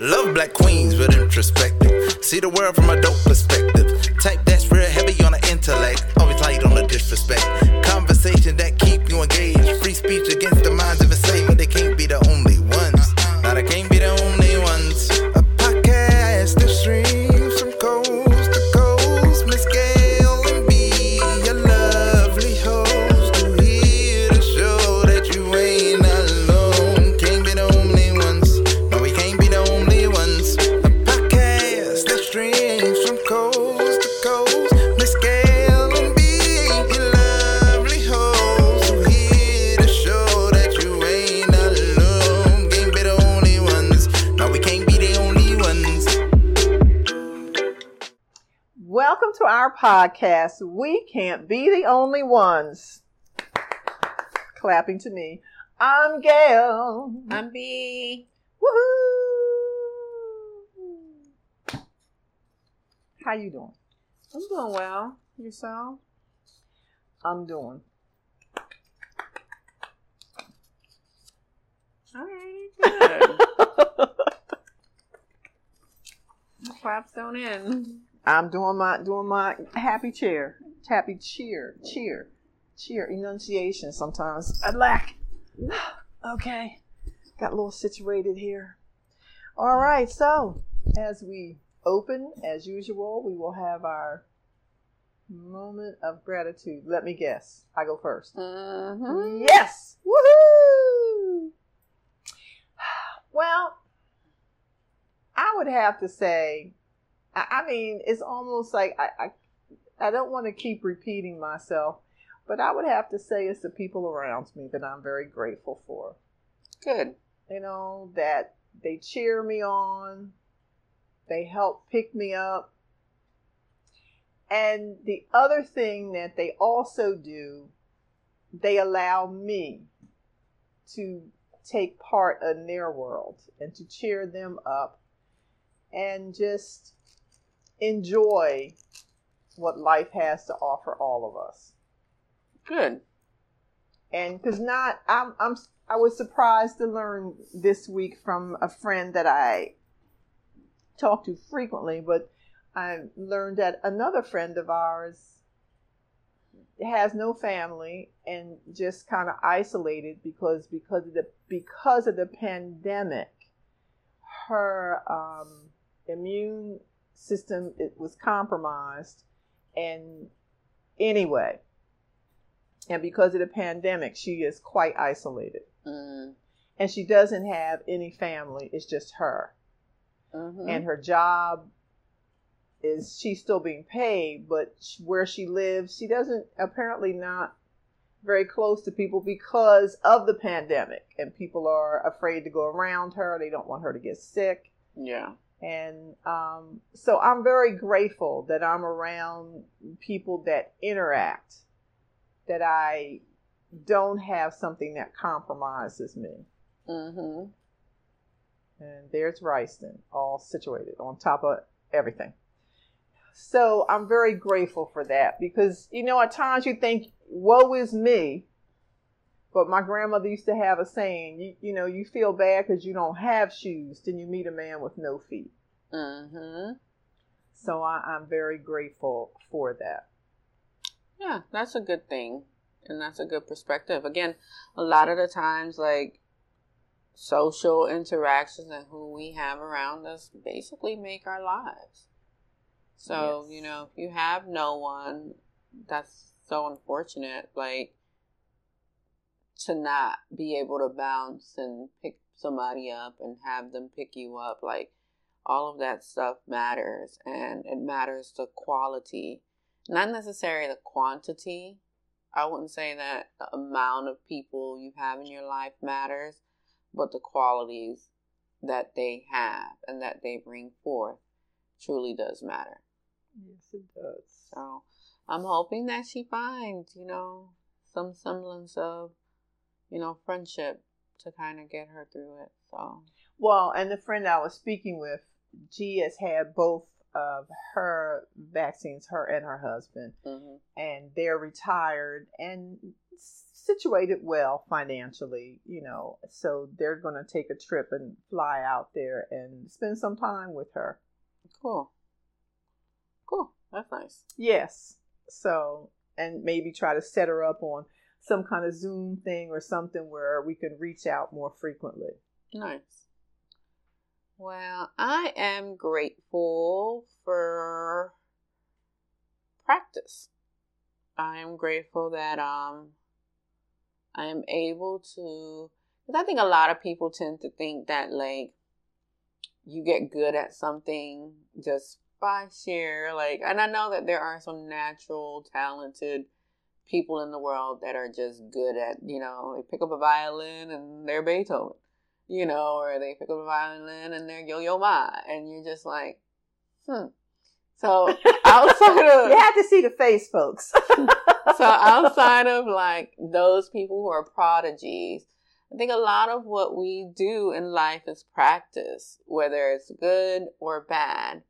Love black queens with introspective. See the world from a dope perspective. Type that's real heavy on the intellect. Podcast. We can't be the only ones. Clapping to me. I'm Gail. I'm B. Woohoo! How you doing? I'm doing well. Yourself? I'm doing. All right, good. Claps don't end. I'm doing my doing my happy chair, happy cheer, cheer, cheer enunciation. Sometimes I lack. okay, got a little situated here. All right, so as we open, as usual, we will have our moment of gratitude. Let me guess. I go 1st Mm-hmm. Yes! Woohoo! Well, I would have to say, I, mean, it's almost like I, I, I don't want to keep repeating myself, but I would have to say it's the people around me that I'm very grateful for. Good. You know, that they cheer me on, they help pick me up. And the other thing that they also do, they allow me to take part in their world and to cheer them up and just enjoy what life has to offer all of us. Good. And because not, I'm, I'm, I was surprised to learn this week from a friend that I talk to frequently, but I learned that another friend of ours has no family and just kind of isolated because because of the because of the pandemic, her um, immune system it was compromised, and anyway, and because of the pandemic, she is quite isolated, Mm. and she doesn't have any family. It's just her Mm-hmm. and her job is she's still being paid but where she lives she doesn't apparently not very close to people because of the pandemic and people are afraid to go around her they don't want her to get sick yeah. And um, so i'm very grateful that i'm around people that interact that i don't have something that compromises me Mm-hmm. and there's Ryston, all situated on top of everything. So I'm very grateful for that because, you know, at times you think, woe is me. But my grandmother used to have a saying, you, you know, you feel bad because you don't have shoes, then you meet a man with no feet. Mm-hmm. So I, I'm very grateful for that. Yeah, that's a good thing. And that's a good perspective. Again, a lot of the times, like, social interactions and who we have around us basically make our lives. So, Yes. you know, if you have no one, that's so unfortunate. Like, to not be able to bounce and pick somebody up and have them pick you up, like, all of that stuff matters. And it matters the quality, not necessarily the quantity. I wouldn't say that the amount of people you have in your life matters, but the qualities that they have and that they bring forth truly does matter. Yes, it does. So I'm hoping that she finds, you know, some semblance of, you know, friendship to kind of get her through it. So Well, and the friend I was speaking with, she has had both of her vaccines, her and her husband. hmm and they're retired and situated well financially, you know, so they're going to take a trip and fly out there and spend some time with her. Cool. Cool. That's nice. Yes. So, and maybe try to set her up on some kind of Zoom thing or something where we can reach out more frequently. Nice. Well, I am grateful for practice. I am grateful that um I am able to because I think a lot of people tend to think that like you get good at something just by sheer like and I know that there are some natural talented people in the world that are just good at, you know, they pick up a violin and they're Beethoven, you know, or they pick up a violin and they're Yo Yo Ma, and you're just like, hmm. So outside of you have to see the face, folks. so outside of like those people who are prodigies, I think a lot of what we do in life is practice, whether it's good or bad.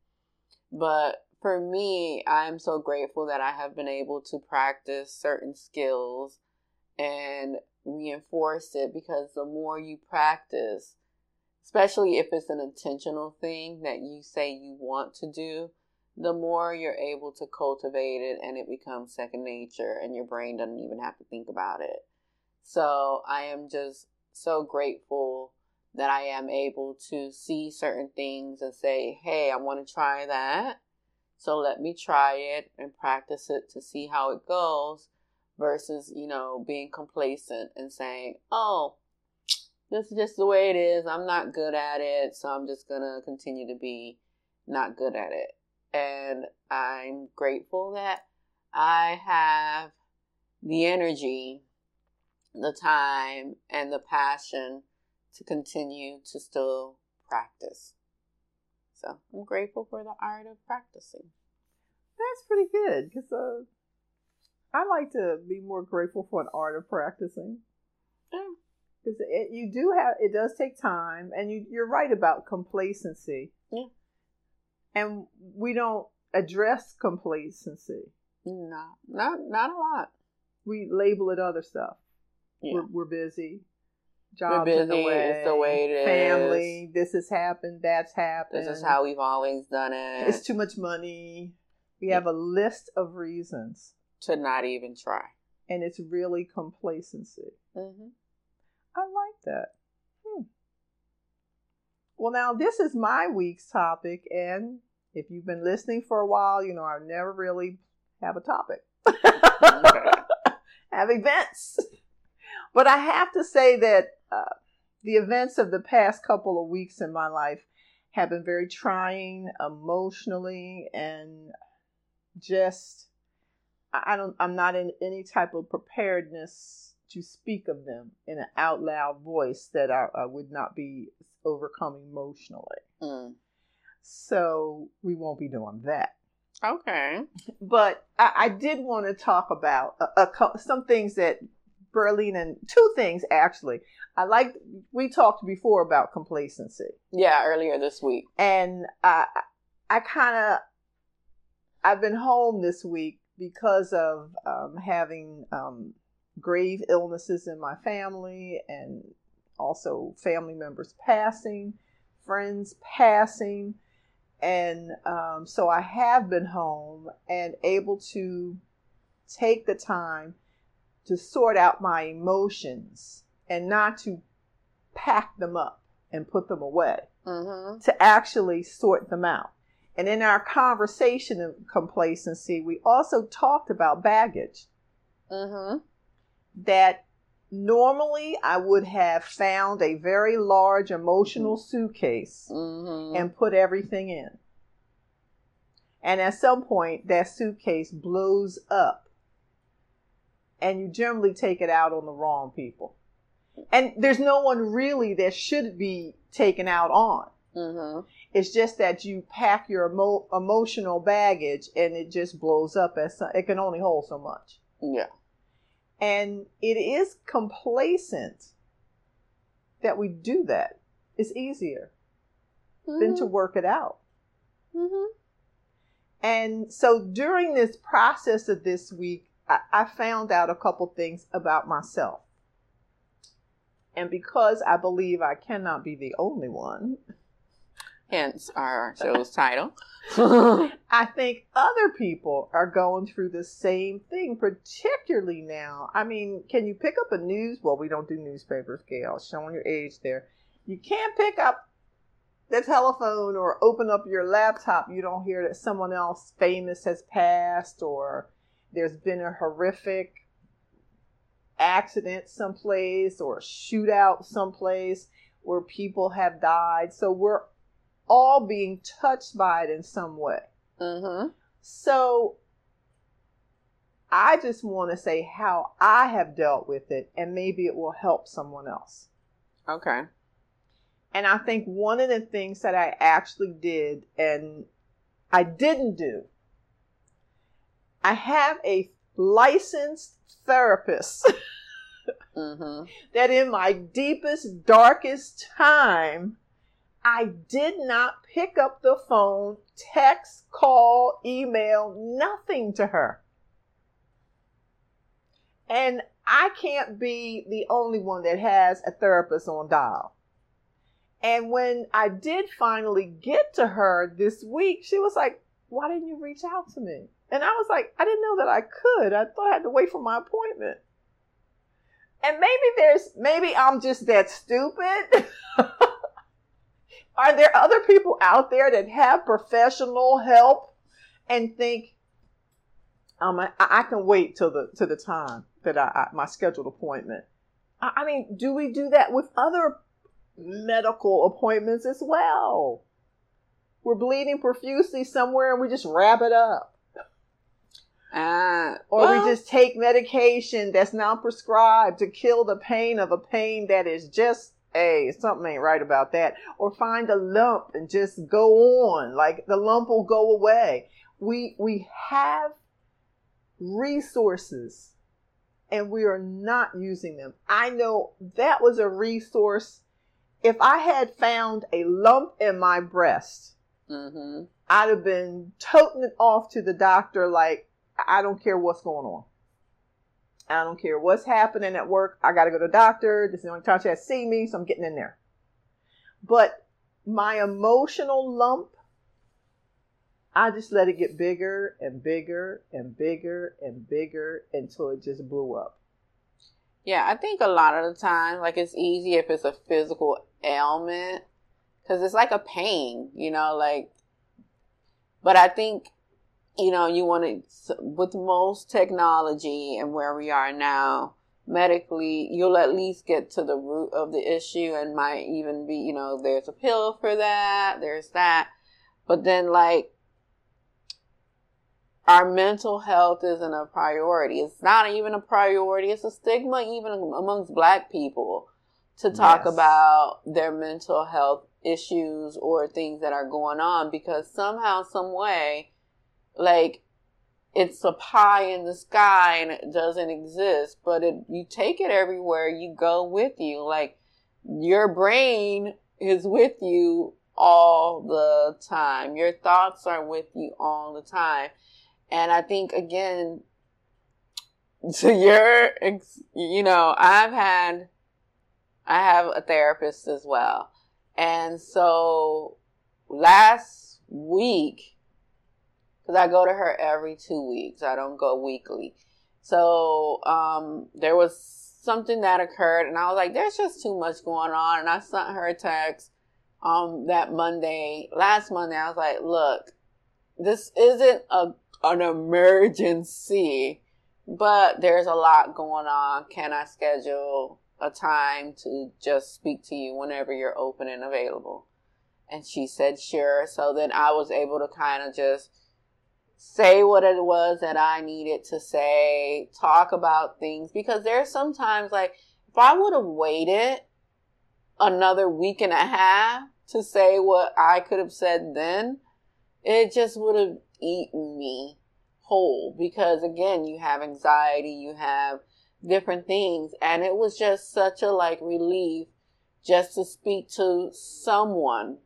But for me, I'm so grateful that I have been able to practice certain skills and reinforce it because the more you practice, especially if it's an intentional thing that you say you want to do, the more you're able to cultivate it and it becomes second nature and your brain doesn't even have to think about it. So I am just so grateful that I am able to see certain things and say, hey, I want to try that. So let me try it and practice it to see how it goes versus, you know, being complacent and saying, oh, this is just the way it is. I'm not good at it. So I'm just going to continue to be not good at it. And I'm grateful that I have the energy, the time, and the passion to continue to still practice. So I'm grateful for the art of practicing. That's pretty good because uh, I like to be more grateful for an art of practicing. Yeah. Because you do have, it does take time, and you, you're right about complacency. Yeah. And we don't address complacency. No, not not a lot. We label it other stuff. Yeah. We're, we're busy jobs We're busy. The it's the way it family, is. this has happened, that's happened. This is how we've always done it. It's too much money. We have a list of reasons to not even try. And it's really complacency. Mm-hmm. I like that. Hmm. Well, now this is my week's topic, and if you've been listening for a while, you know I never really have a topic. have events. But I have to say that uh, the events of the past couple of weeks in my life have been very trying emotionally and just I don't I'm not in any type of preparedness to speak of them in an out loud voice that I, I would not be overcome emotionally. Mm. So we won't be doing that. Okay. But I, I did want to talk about a, a, some things that Berlin and two things actually. I like we talked before about complacency. Yeah, earlier this week. And I I kind of I've been home this week because of um, having um, grave illnesses in my family and also family members passing, friends passing. And um, so I have been home and able to take the time to sort out my emotions and not to pack them up and put them away, mm-hmm. to actually sort them out. And in our conversation of complacency, we also talked about baggage. Mm-hmm. That normally I would have found a very large emotional suitcase mm-hmm. and put everything in. And at some point, that suitcase blows up and you generally take it out on the wrong people. And there's no one really that should be taken out on. Mm-hmm. It's just that you pack your emo- emotional baggage and it just blows up as some, it can only hold so much. Yeah. And it is complacent that we do that. It's easier mm-hmm. than to mm-hmm. work it out. Mm-hmm. And so during this process of this week, I, I found out a couple things about myself. And because I believe I cannot be the only one, hence our show's title. I think other people are going through the same thing, particularly now. I mean, can you pick up a news? Well, we don't do newspapers, Gail, showing your age there. You can't pick up the telephone or open up your laptop. You don't hear that someone else famous has passed or there's been a horrific accident someplace or a shootout someplace where people have died. So we're all being touched by it in some way. Mm-hmm. So I just want to say how I have dealt with it, and maybe it will help someone else. Okay. And I think one of the things that I actually did and I didn't do, I have a licensed therapist mm-hmm. that in my deepest, darkest time I did not pick up the phone, text, call, email, nothing to her. And I can't be the only one that has a therapist on dial. And when I did finally get to her this week, she was like, Why didn't you reach out to me? And I was like, I didn't know that I could. I thought I had to wait for my appointment. And maybe there's, maybe I'm just that stupid. Are there other people out there that have professional help and think, um, I, I can wait till the to the time that I, I my scheduled appointment? I, I mean, do we do that with other medical appointments as well? We're bleeding profusely somewhere and we just wrap it up. Uh, or well, we just take medication that's not prescribed to kill the pain of a pain that is just hey, something ain't right about that. Or find a lump and just go on. Like the lump will go away. We we have resources and we are not using them. I know that was a resource. If I had found a lump in my breast, mm-hmm. I'd have been toting it off to the doctor like, I don't care what's going on. I don't care what's happening at work. I got to go to the doctor. This is the only time she has to see me, so I'm getting in there. But my emotional lump, I just let it get bigger and bigger and bigger and bigger until it just blew up. Yeah, I think a lot of the time, like it's easy if it's a physical ailment because it's like a pain, you know, like. But I think you know, you want to, with most technology and where we are now, medically, you'll at least get to the root of the issue and might even be, you know, there's a pill for that, there's that. But then, like, our mental health isn't a priority. It's not even a priority. It's a stigma even amongst black people to talk yes. about their mental health issues or things that are going on because somehow, some way, like it's a pie in the sky and it doesn't exist, but it, you take it everywhere you go with you. Like your brain is with you all the time. Your thoughts are with you all the time. And I think again, to your, you know, I've had, I have a therapist as well. And so last week, because I go to her every two weeks. I don't go weekly. So um, there was something that occurred, and I was like, "There's just too much going on." And I sent her a text um, that Monday, last Monday. I was like, "Look, this isn't a an emergency, but there's a lot going on. Can I schedule a time to just speak to you whenever you're open and available?" And she said, "Sure." So then I was able to kind of just say what it was that I needed to say, talk about things because there's sometimes like if I would have waited another week and a half to say what I could have said then, it just would have eaten me whole because again, you have anxiety, you have different things and it was just such a like relief just to speak to someone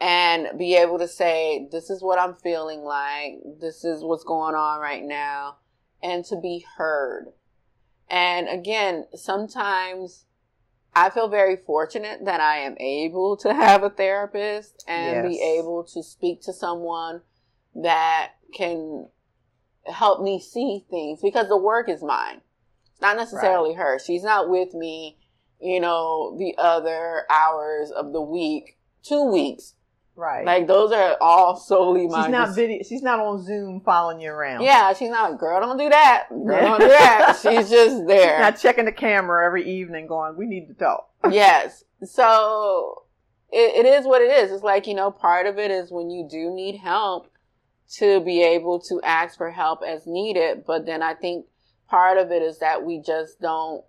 and be able to say, this is what I'm feeling like. This is what's going on right now. and to be heard. And again, sometimes I feel very fortunate that I am able to have a therapist and yes. be able to speak to someone that can help me see things because the work is mine. It's not necessarily right. her. She's not with me, you know, the other hours of the week, two weeks. Right. Like those are all solely my. She's not video. She's not on Zoom following you around. Yeah, she's not. Girl, don't do that. Girl, don't do that. She's just there. not checking the camera every evening, going, "We need to talk." yes. So it, it is what it is. It's like you know, part of it is when you do need help to be able to ask for help as needed. But then I think part of it is that we just don't,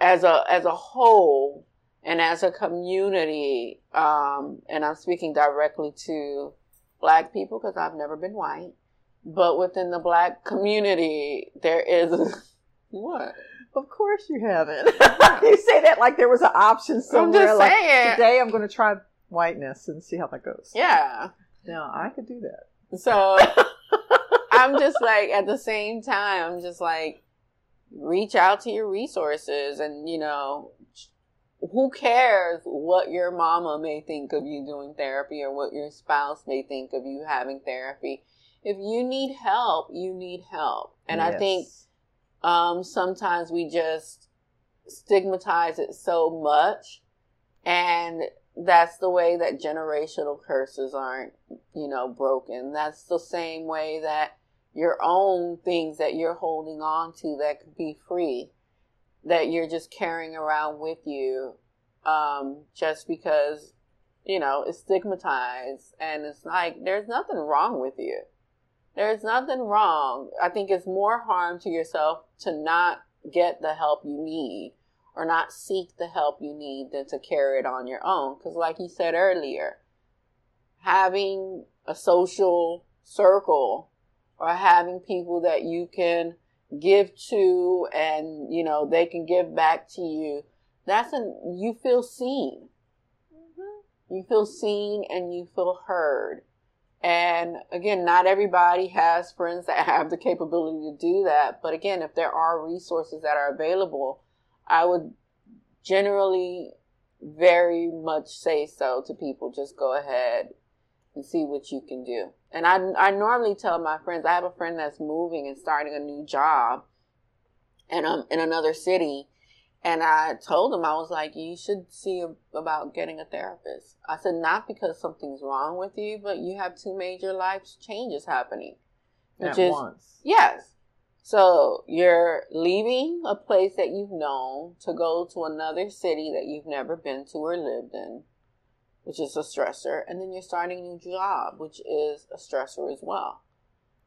as a as a whole and as a community, um, and I'm speaking directly to black people because I've never been white, but within the black community, there is what? Of course you haven't. you say that like there was an option somewhere. I'm like, saying. Today I'm going to try whiteness and see how that goes. Yeah. No, I could do that. So I'm just like, at the same time, I'm just like, reach out to your resources and, you know, who cares what your mama may think of you doing therapy or what your spouse may think of you having therapy. If you need help, you need help. And yes. I think um, sometimes we just stigmatize it so much. And that's the way that generational curses aren't, you know, broken. That's the same way that your own things that you're holding on to that could be free that you're just carrying around with you um, just because, you know, it's stigmatized and it's like there's nothing wrong with you. There's nothing wrong. I think it's more harm to yourself to not get the help you need or not seek the help you need than to carry it on your own. Because, like you said earlier, having a social circle or having people that you can give to and you know they can give back to you. That's an you feel seen. Mm-hmm. you feel seen and you feel heard. And again not everybody has friends that have the capability to do that. But again if there are resources that are available i would generally very much say so to people. Just go ahead and see what you can do. And I, I normally tell my friends, I have a friend that's moving and starting a new job and um in another city. And I told him, I was like, you should see about getting a therapist. I said, not because something's wrong with you, but you have two major life changes happening. Which At is, once. Yes. So you're leaving a place that you've known to go to another city that you've never been to or lived in which is a stressor, and then you're starting a new job, which is a stressor as well.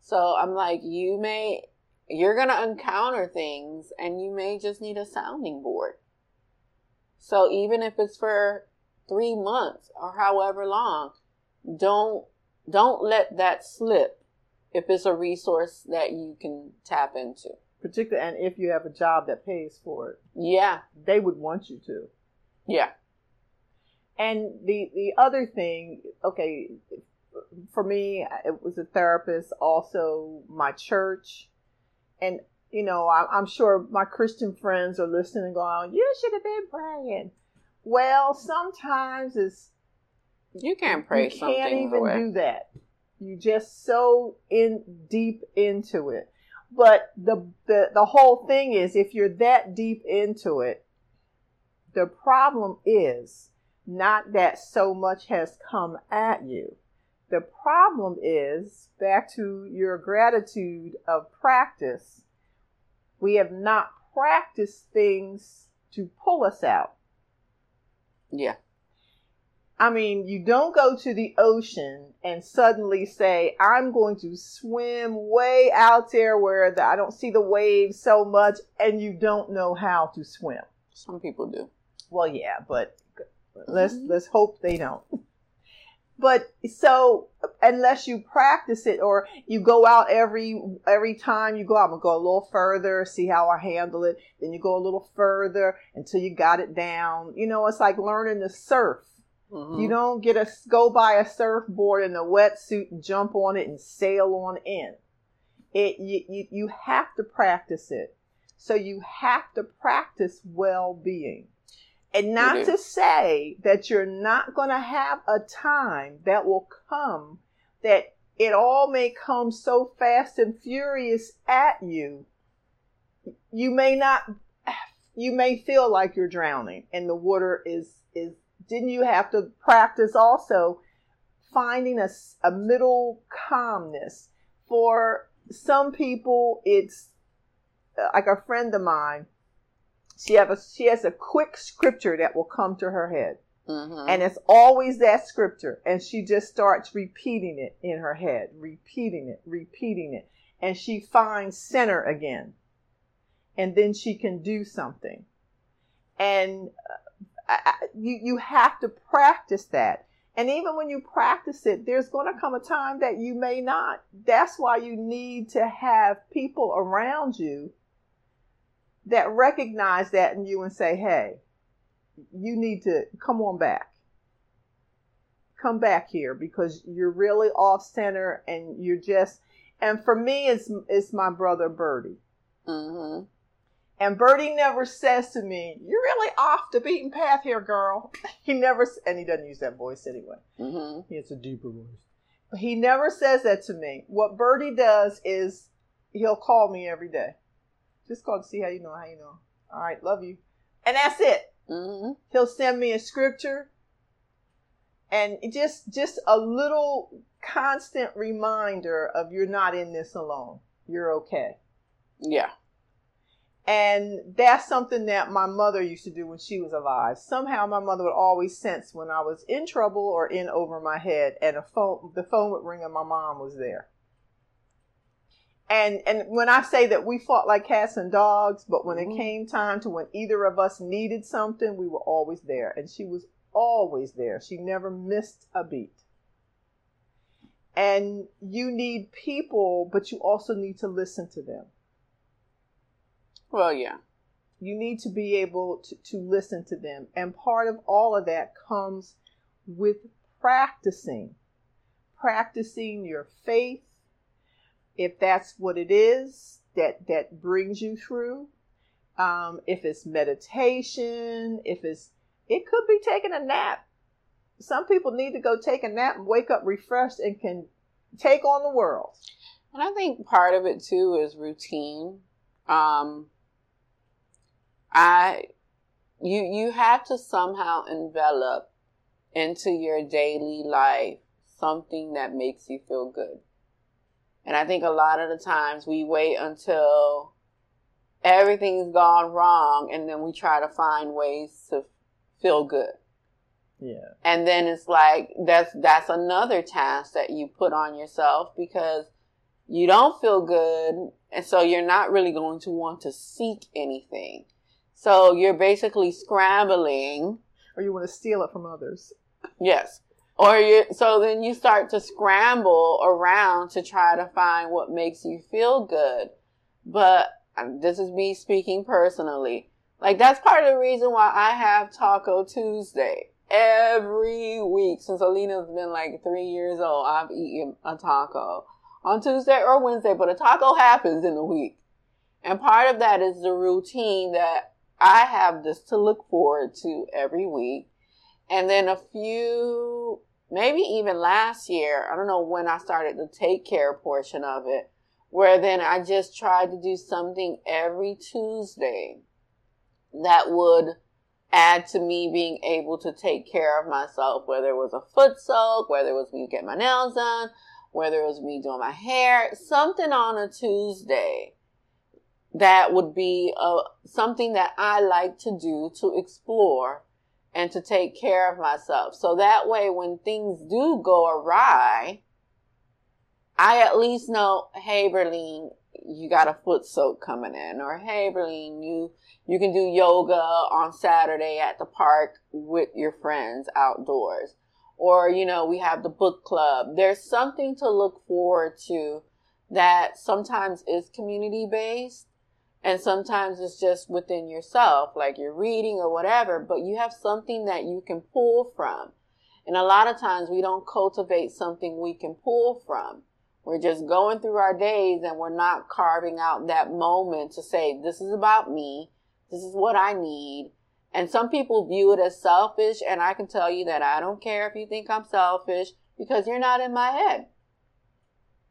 So I'm like, you may, you're going to encounter things and you may just need a sounding board. So even if it's for three months or however long, don't, don't let that slip if it's a resource that you can tap into. Particularly, and if you have a job that pays for it. Yeah. They would want you to. Yeah. And the the other thing, okay, for me, it was a therapist, also my church, and you know, I, am sure my Christian friends are listening and going, "You should have been praying." Well, sometimes it's you can't pray. You can't even away. do that. You just so in deep into it. But the, the the whole thing is, if you're that deep into it, the problem is not that so much has come at you. The problem is back to your gratitude of practice. We have not practiced things to pull us out. Yeah. I mean, you don't go to the ocean and suddenly say, I'm going to swim way out there where the, I don't see the waves so much, and you don't know how to swim. Some people do. Well, yeah, but Let's mm-hmm. let's hope they don't. But so unless you practice it or you go out every every time you go out, I'm gonna go a little further, see how I handle it. Then you go a little further until you got it down. You know, it's like learning to surf. Mm-hmm. You don't get a go buy a surfboard in a wetsuit and jump on it and sail on in. It you, you, you have to practice it. So you have to practice well-being. And not to say that you're not going to have a time that will come that it all may come so fast and furious at you. You may not, you may feel like you're drowning and the water is, is, didn't you have to practice also finding a, a middle calmness? For some people, it's uh, like a friend of mine. She have a she has a quick scripture that will come to her head. Mm-hmm. And it's always that scripture. And she just starts repeating it in her head, repeating it, repeating it. And she finds center again. And then she can do something. And uh, I, you, you have to practice that. And even when you practice it, there's going to come a time that you may not. That's why you need to have people around you that recognize that in you and say, hey, you need to come on back. Come back here because you're really off center and you're just, and for me, it's, it's my brother Bertie. Mm-hmm. And Bertie never says to me, You're really off the beaten path here, girl. He never, and he doesn't use that voice anyway. Mm-hmm. He has a deeper voice. But he never says that to me. What Bertie does is he'll call me every day. Just call to see how you know, how you know. All right, love you. And that's it. Mm-hmm. He'll send me a scripture and just just a little constant reminder of you're not in this alone. You're okay. Yeah. And that's something that my mother used to do when she was alive. Somehow my mother would always sense when I was in trouble or in over my head and a phone the phone would ring and my mom was there. And and when I say that we fought like cats and dogs, but when mm-hmm. it came time to when either of us needed something, we were always there. And she was always there. She never missed a beat. And you need people, but you also need to listen to them. Well, yeah. You need to be able to, to listen to them. And part of all of that comes with practicing. Practicing your faith, if that's what it is that that brings you through um, if it's meditation if it's it could be taking a nap. Some people need to go take a nap and wake up refreshed and can take on the world. And i think part of it too is routine. Um, i you you have to somehow envelop into your daily life something that makes you feel good and I think a lot of the times we wait until everything's gone wrong and then we try to find ways to feel good. Yeah. And then it's like that's that's another task that you put on yourself because you don't feel good and so you're not really going to want to seek anything. So you're basically scrambling or you want to steal it from others. Yes. Or you, so then you start to scramble around to try to find what makes you feel good. But um, this is me speaking personally. Like that's part of the reason why I have Taco Tuesday every week since Alina's been like three years old. I've eaten a taco on Tuesday or Wednesday, but a taco happens in a week. And part of that is the routine that I have this to look forward to every week. And then a few maybe even last year, I don't know when I started the take care portion of it, where then I just tried to do something every Tuesday that would add to me being able to take care of myself, whether it was a foot soak, whether it was me get my nails done, whether it was me doing my hair, something on a Tuesday that would be a, uh, something that I like to do to explore and to take care of myself. So that way, when things do go awry, I at least know, hey, Berlin, you got a foot soak coming in, or hey, Berlin, you you can do yoga on Saturday at the park with your friends outdoors, or you know, we have the book club. There's something to look forward to that sometimes is community based and sometimes it's just within yourself, like you're reading or whatever, but you have something that you can pull from. And a lot of times we don't cultivate something we can pull from. We're just going through our days and we're not carving out that moment to say, this is about me. This is what I need. And some people view it as selfish. And I can tell you that I don't care if you think I'm selfish because you're not in my head.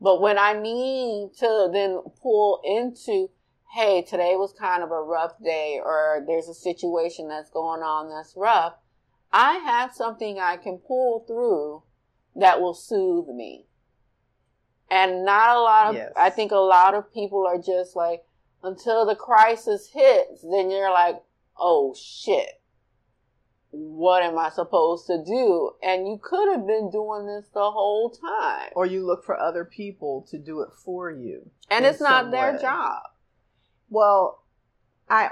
But when I need to then pull into, hey, today was kind of a rough day or there's a situation that's going on that's rough, I have something I can pull through that will soothe me. And not a lot of, Yes. I think a lot of people are just like, until the crisis hits, then you're like, oh shit, what am I supposed to do? And you could have been doing this the whole time. Or you look for other people to do it for you. And it's not their way. job. Well, I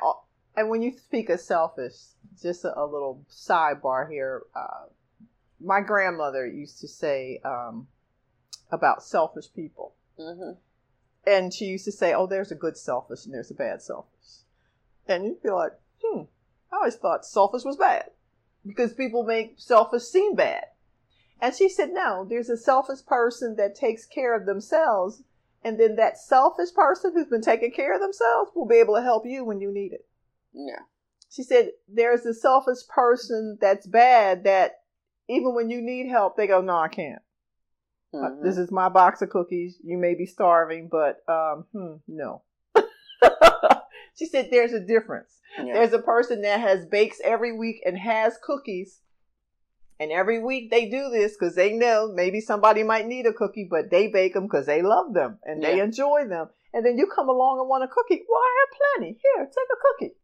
and when you speak of selfish, just a, a little sidebar here. Uh, my grandmother used to say um, about selfish people, hmm and she used to say, "Oh, there's a good selfish and there's a bad selfish," and you'd be like, "Hmm, I always thought selfish was bad because people make selfish seem bad." And she said, "No, there's a selfish person that takes care of themselves." And then that selfish person who's been taking care of themselves will be able to help you when you need it. Yeah. She said, There's a selfish person that's bad that even when you need help, they go, No, I can't. Uh, Mhm. This is my box of cookies. You may be starving, but um, hmm, no. she said, There's a difference. Yeah. There's a person that has bakes every week and has cookies. And every week they do this because they know maybe somebody might need a cookie, but they bake them because they love them and they enjoy them. And then you come along and want a cookie. Well, I have plenty. Here, take a cookie.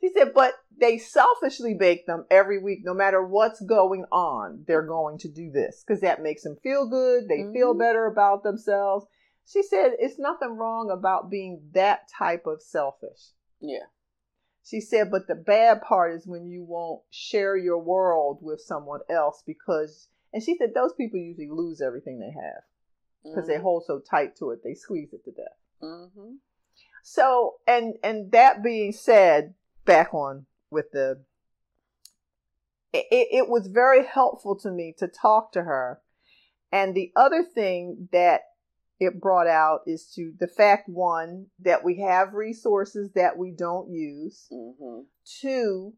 She said, but they selfishly bake them every week, no matter what's going on. They're going to do this because that makes them feel good. They feel Mhm. better about themselves. She said, it's nothing wrong about being that type of selfish. yeah. She said, but the bad part is when you won't share your world with someone else because, and she said, those people usually lose everything they have because they hold so tight to it, they squeeze it to death. Mm-hmm. So, and and that being said, back on with the, it, it was very helpful to me to talk to her. And the other thing that it brought out is to the fact one that we have resources that we don't use. Mm-hmm. Two,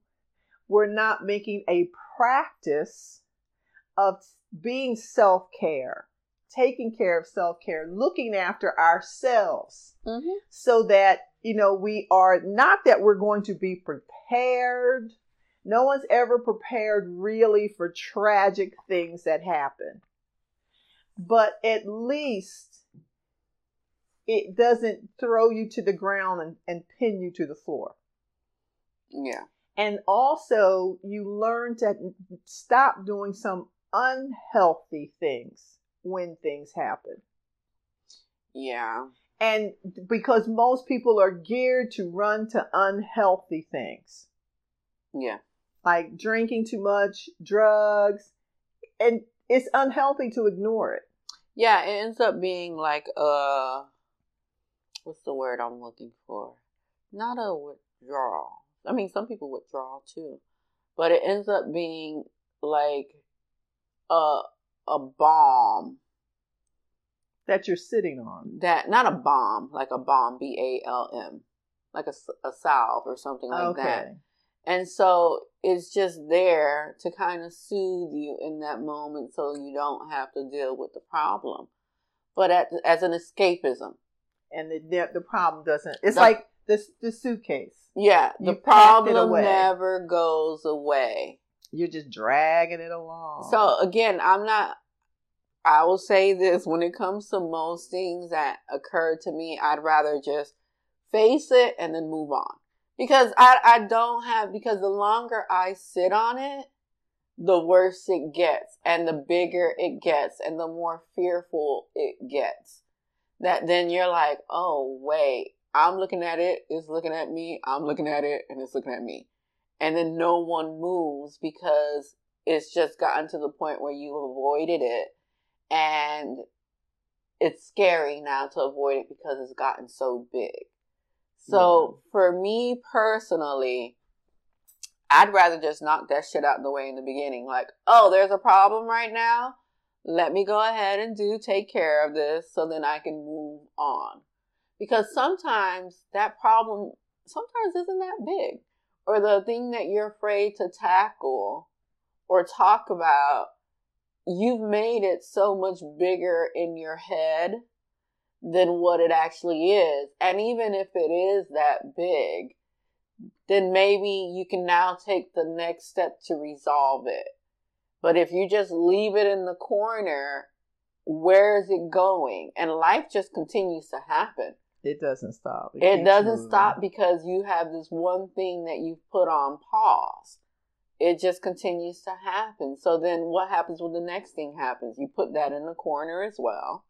we're not making a practice of being self care, taking care of self care, looking after ourselves Mm-hmm. so that, you know, we are not that we're going to be prepared. No one's ever prepared really for tragic things that happen. But at least it doesn't throw you to the ground and, and pin you to the floor. Yeah. And also, you learn to stop doing some unhealthy things when things happen. Yeah. And because most people are geared to run to unhealthy things Yeah. like drinking too much, drugs, and it's unhealthy to ignore it. Yeah, it ends up being like a what's the word I'm looking for? Not a withdrawal. I mean, some people withdraw too, but it ends up being like a a bomb that you're sitting on. that not a bomb, like a bomb, B A L M, like a, a salve or something like that. okay. And so it's just there to kind of soothe you in that moment so you don't have to deal with the problem. But at, as an escapism. And the, the, problem doesn't, it's The- like the, the suitcase. Yeah, You the problem never goes away. You're just dragging it along. So again, I'm not I will say this when it comes to most things that occur to me, I'd rather just face it and then move on. Because I I don't have because the longer I sit on it, the worse it gets and the bigger it gets and the more fearful it gets. That then you're like, "Oh, wait, I'm looking at it, it's looking at me, I'm looking at it and it's looking at me." And then no one moves because it's just gotten to the point where you avoided it and it's scary now to avoid it because it's gotten so big. So mm-hmm. for me personally, I'd rather just knock that shit out the way in the beginning. Like, oh, there's a problem right now. Let me go ahead and do take care of this so then I can move on. Because sometimes that problem sometimes isn't that big. Or the thing that you're afraid to tackle or talk about, you've made it so much bigger in your head than what it actually is. And even if it is that big, then maybe you can now take the next step to resolve it. But if you just leave it in the corner, where is it going? And life just continues to happen. It doesn't stop. It, it doesn't moving. stop because you have this one thing that you've put on pause. It just continues to happen. So then what happens when the next thing happens? You put that in the corner as well.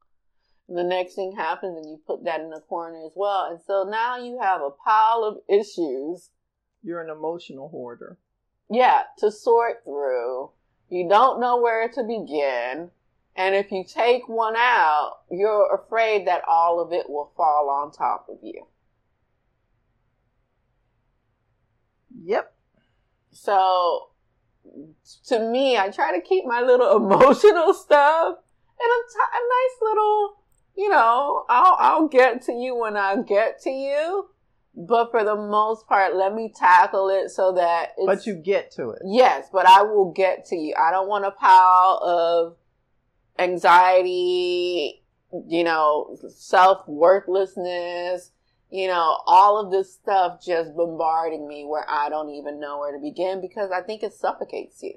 The next thing happens and you put that in the corner as well. And so now you have a pile of issues. You're an emotional hoarder. Yeah, to sort through you don't know where to begin. And if you take one out, you're afraid that all of it will fall on top of you. Yep. So, to me, I try to keep my little emotional stuff in a, t- a nice little, you know, I'll, I'll get to you when I get to you. But for the most part, let me tackle it so that But you get to it. Yes, but I will get to you. I don't want a pile of anxiety, you know, self worthlessness, you know, all of this stuff just bombarding me where I don't even know where to begin because I think it suffocates you.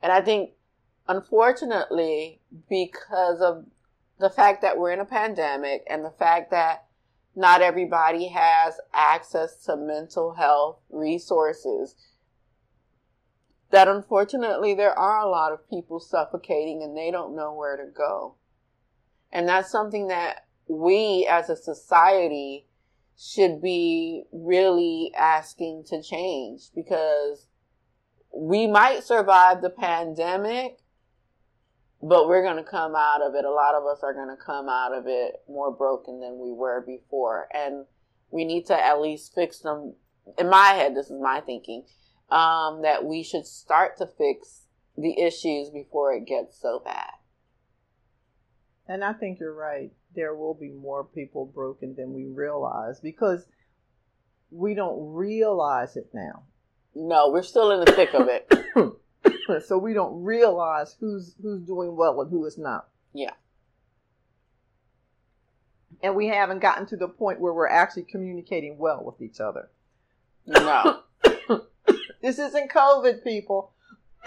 And I think, unfortunately, because of the fact that we're in a pandemic and the fact that not everybody has access to mental health resources. That unfortunately, there are a lot of people suffocating and they don't know where to go. And that's something that we as a society should be really asking to change because we might survive the pandemic, but we're going to come out of it. A lot of us are going to come out of it more broken than we were before. And we need to at least fix them. In my head, this is my thinking, um, that we should start to fix the issues before it gets so bad. And I think you're right. There will be more people broken than we realize because we don't realize it now. No, we're still in the thick of it. so we don't realize who's who's doing well and who is not. Yeah. And we haven't gotten to the point where we're actually communicating well with each other. No. this isn't COVID, people.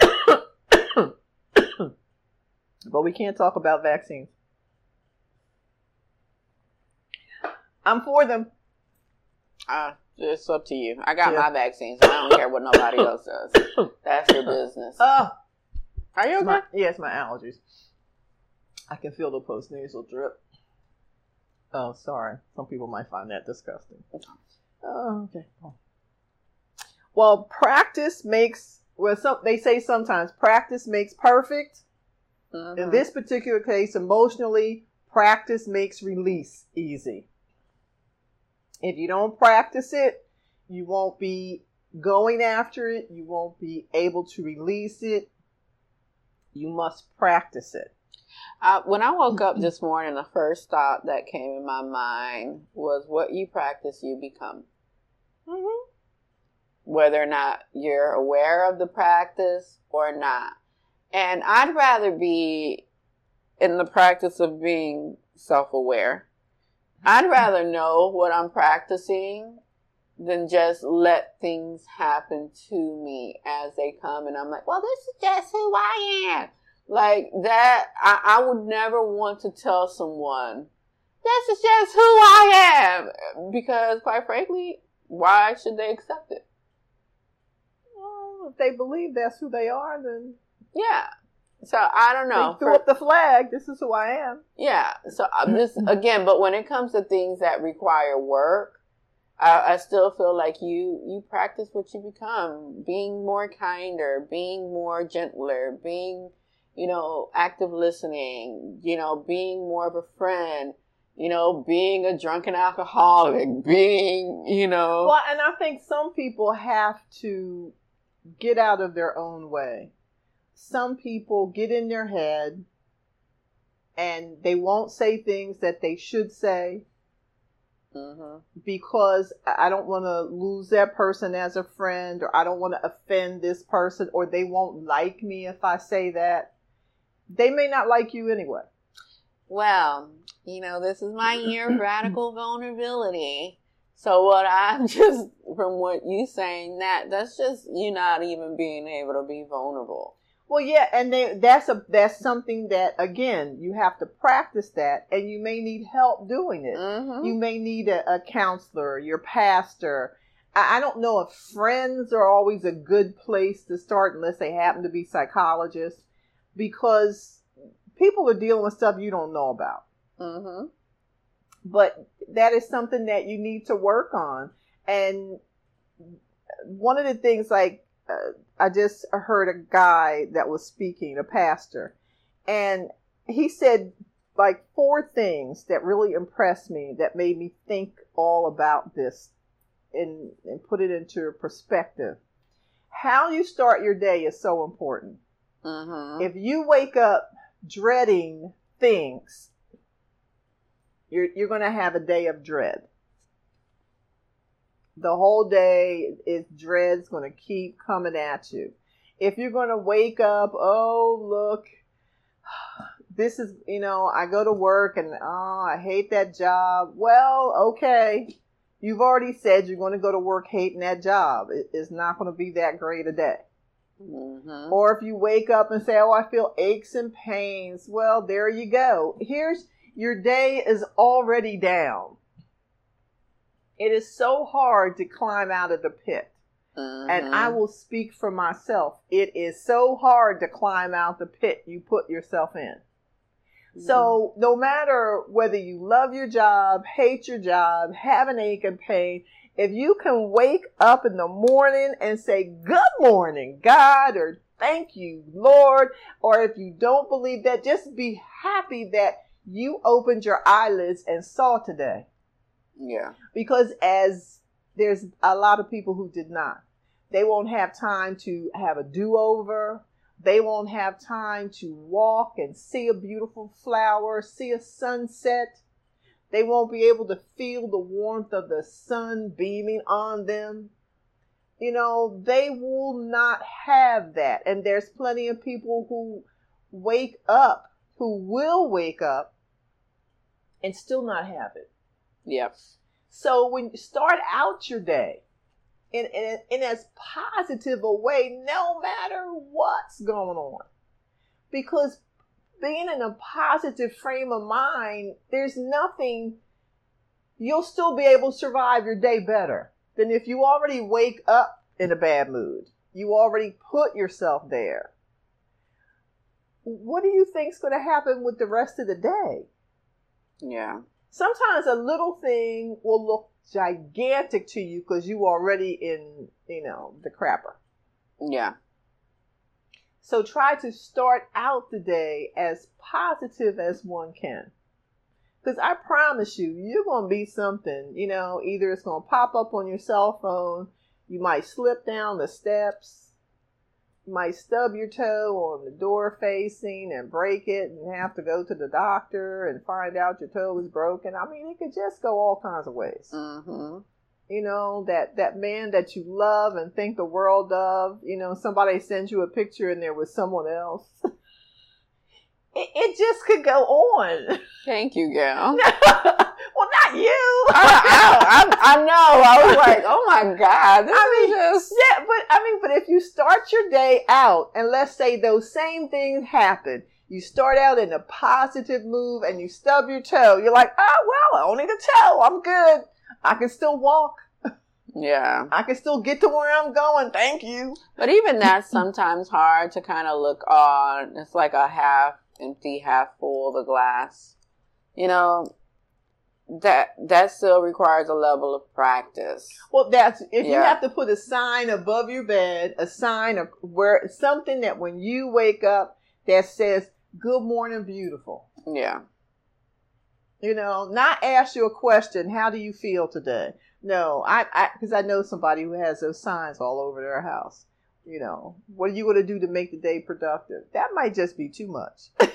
but we can't talk about vaccines. I'm for them. Uh, it's up to you. I got yeah. my vaccines. I don't care what nobody else does. That's your business. Oh, are you okay? My, yeah, it's my allergies. I can feel the post nasal drip. Oh, sorry. Some people might find that disgusting. Oh, okay. Oh. Well, practice makes well. Some they say sometimes practice makes perfect. Mm-hmm. In this particular case, emotionally, practice makes release easy. If you don't practice it, you won't be going after it. You won't be able to release it. You must practice it. Uh, when I woke up this morning, the first thought that came in my mind was what you practice, you become. Mm-hmm. Whether or not you're aware of the practice or not. And I'd rather be in the practice of being self aware I'd rather know what I'm practicing than just let things happen to me as they come. And I'm like, well, this is just who I am. Like that, I, I would never want to tell someone, this is just who I am. Because quite frankly, why should they accept it? Well, if they believe that's who they are, then. Yeah. So I don't know. They threw For, up the flag. This is who I am. Yeah. So I'm just again, but when it comes to things that require work, I, I, still feel like you you practice what you become, being more kinder, being more gentler, being you know active listening, you know being more of a friend. You know, being a drunken alcoholic, being, you know. Well, and I think some people have to get out of their own way some people get in their head and they won't say things that they should say Mm-hmm. because I don't want to lose that person as a friend or I don't want to offend this person or they won't like me if I say that. They may not like you anyway. Well, you know, this is my year of radical vulnerability. So what I'm just from what you saying that that's just you not even being able to be vulnerable. Well, yeah, and they, that's a that's something that again you have to practice that, and you may need help doing it. Mm-hmm. You may need a, a counselor, your pastor. I, I don't know if friends are always a good place to start unless they happen to be psychologists, because people are dealing with stuff you don't know about. mm-hmm. But that is something that you need to work on. And one of the things, like uh, I just heard a guy that was speaking, a pastor, and he said like four things that really impressed me that made me think all about this and, and put it into perspective. How you start your day is so important. Mm-hmm. If you wake up dreading things, you're you're going to have a day of dread. The whole day is dread's going to keep coming at you. If you're going to wake up, oh look, this is you know I go to work and oh I hate that job. Well, okay, you've already said you're going to go to work hating that job. It's not going to be that great a day. Mm-hmm. Or if you wake up and say, Oh, I feel aches and pains, well, there you go. Here's your day is already down. It is so hard to climb out of the pit. And I uh-huh. will speak for myself. It is so hard to climb out the pit you put yourself in. So, mm-hmm. no matter whether you love your job, hate your job, have an ache and pain, if you can wake up in the morning and say, Good morning, God, or thank you, Lord, or if you don't believe that, just be happy that you opened your eyelids and saw today. Yeah. Because as there's a lot of people who did not, they won't have time to have a do over. They won't have time to walk and see a beautiful flower, see a sunset. They won't be able to feel the warmth of the sun beaming on them. You know, they will not have that. And there's plenty of people who wake up, who will wake up and still not have it. Yep. So when you start out your day in, in, in as positive a way, no matter what's going on, because being in a positive frame of mind, there's nothing, you'll still be able to survive your day better than if you already wake up in a bad mood. You already put yourself there. What do you think's going to happen with the rest of the day? Yeah. Sometimes a little thing will look gigantic to you because you already in you know the crapper Yeah. so try to start out the day as positive as one can because i promise you you're going to be something you know either it's going to pop up on your cell phone you might slip down the steps might stub your toe on the door facing and break it and have to go to the doctor and find out your toe is broken. I mean, it could just go all kinds of ways. Mm-hmm. You know, that, that man that you love and think the world of, you know, somebody sends you a picture and there was someone else. it, it just could go on. Thank you, gal. well, not you. I, I, I, I know. I was like, oh my God. This I is just. Yeah, but I mean, but if you start your day out and let's say those same things happen, you start out in a positive move and you stub your toe, you're like, oh, well, I only the toe. I'm good. I can still walk. Yeah. I can still get to where I'm going. Thank you. But even that's sometimes hard to kind of look on. It's like a half empty, half full of the glass. You know, that that still requires a level of practice. Well, that's if you have to put a sign above your bed, a sign of where something that when you wake up that says, Good morning, beautiful. Yeah. You know, not ask you a question, how do you feel today? No, I, I, because I know somebody who has those signs all over their house. You know, what are you going to do to make the day productive? That might just be too much.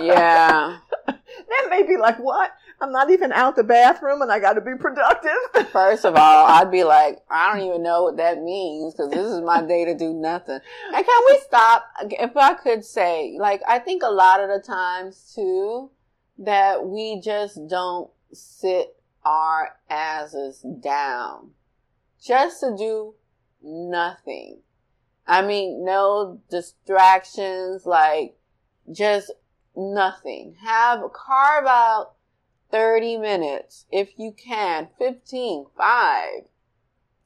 Yeah. that may be like, what? I'm not even out the bathroom and I got to be productive. First of all, I'd be like, I don't even know what that means because this is my day to do nothing. And can we stop? If I could say, like, I think a lot of the times too, that we just don't sit our asses down just to do nothing. I mean, no distractions, like just nothing. Have carve out 30 minutes if you can, 15, 5.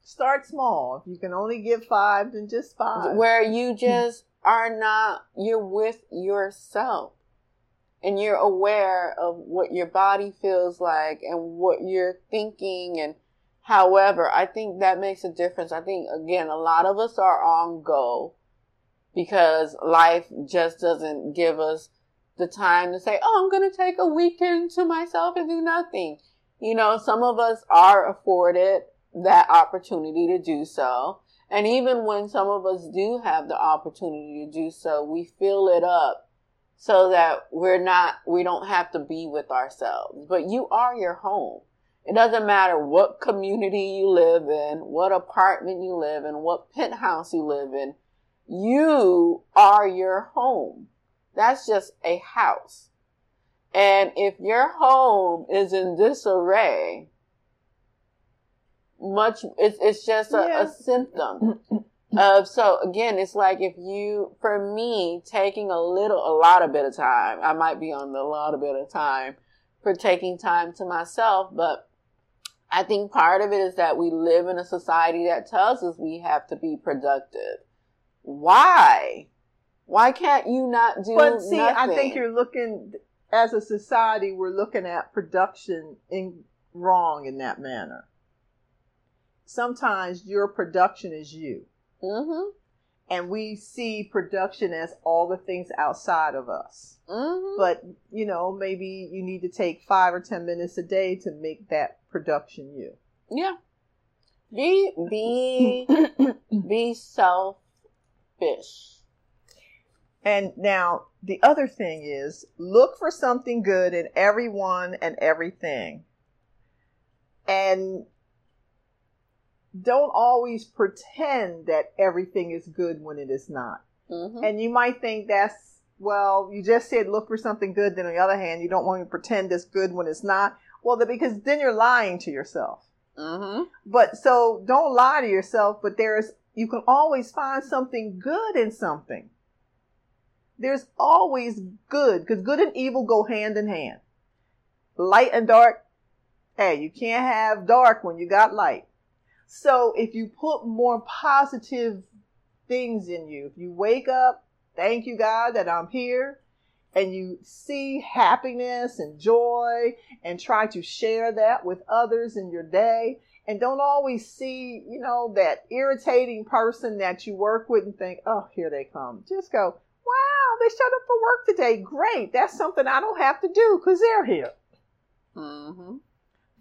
Start small. If you can only give five, then just five. Where you just are not, you're with yourself and you're aware of what your body feels like and what you're thinking and however i think that makes a difference i think again a lot of us are on go because life just doesn't give us the time to say oh i'm going to take a weekend to myself and do nothing you know some of us are afforded that opportunity to do so and even when some of us do have the opportunity to do so we fill it up so that we're not, we don't have to be with ourselves. But you are your home. It doesn't matter what community you live in, what apartment you live in, what penthouse you live in. You are your home. That's just a house. And if your home is in disarray, much, it's, it's just a, yeah. a symptom Uh, so again, it's like if you, for me, taking a little, a lot of bit of time, I might be on a lot of bit of time for taking time to myself, but I think part of it is that we live in a society that tells us we have to be productive. Why? Why can't you not do nothing? But see, nothing? I think you're looking, as a society, we're looking at production in wrong in that manner. Sometimes your production is you. Mm-hmm. And we see production as all the things outside of us. Mm-hmm. But, you know, maybe you need to take five or 10 minutes a day to make that production you. Yeah. Be, be, be selfish. And now the other thing is look for something good in everyone and everything. And don't always pretend that everything is good when it is not. Mm-hmm. And you might think that's, well, you just said look for something good. Then on the other hand, you don't want to pretend it's good when it's not. Well, because then you're lying to yourself. Mm-hmm. But so don't lie to yourself, but there's, you can always find something good in something. There's always good because good and evil go hand in hand. Light and dark. Hey, you can't have dark when you got light. So if you put more positive things in you, if you wake up, thank you, God, that I'm here, and you see happiness and joy and try to share that with others in your day, and don't always see, you know, that irritating person that you work with and think, oh, here they come. Just go, wow, they showed up for work today. Great. That's something I don't have to do because they're here. Mm-hmm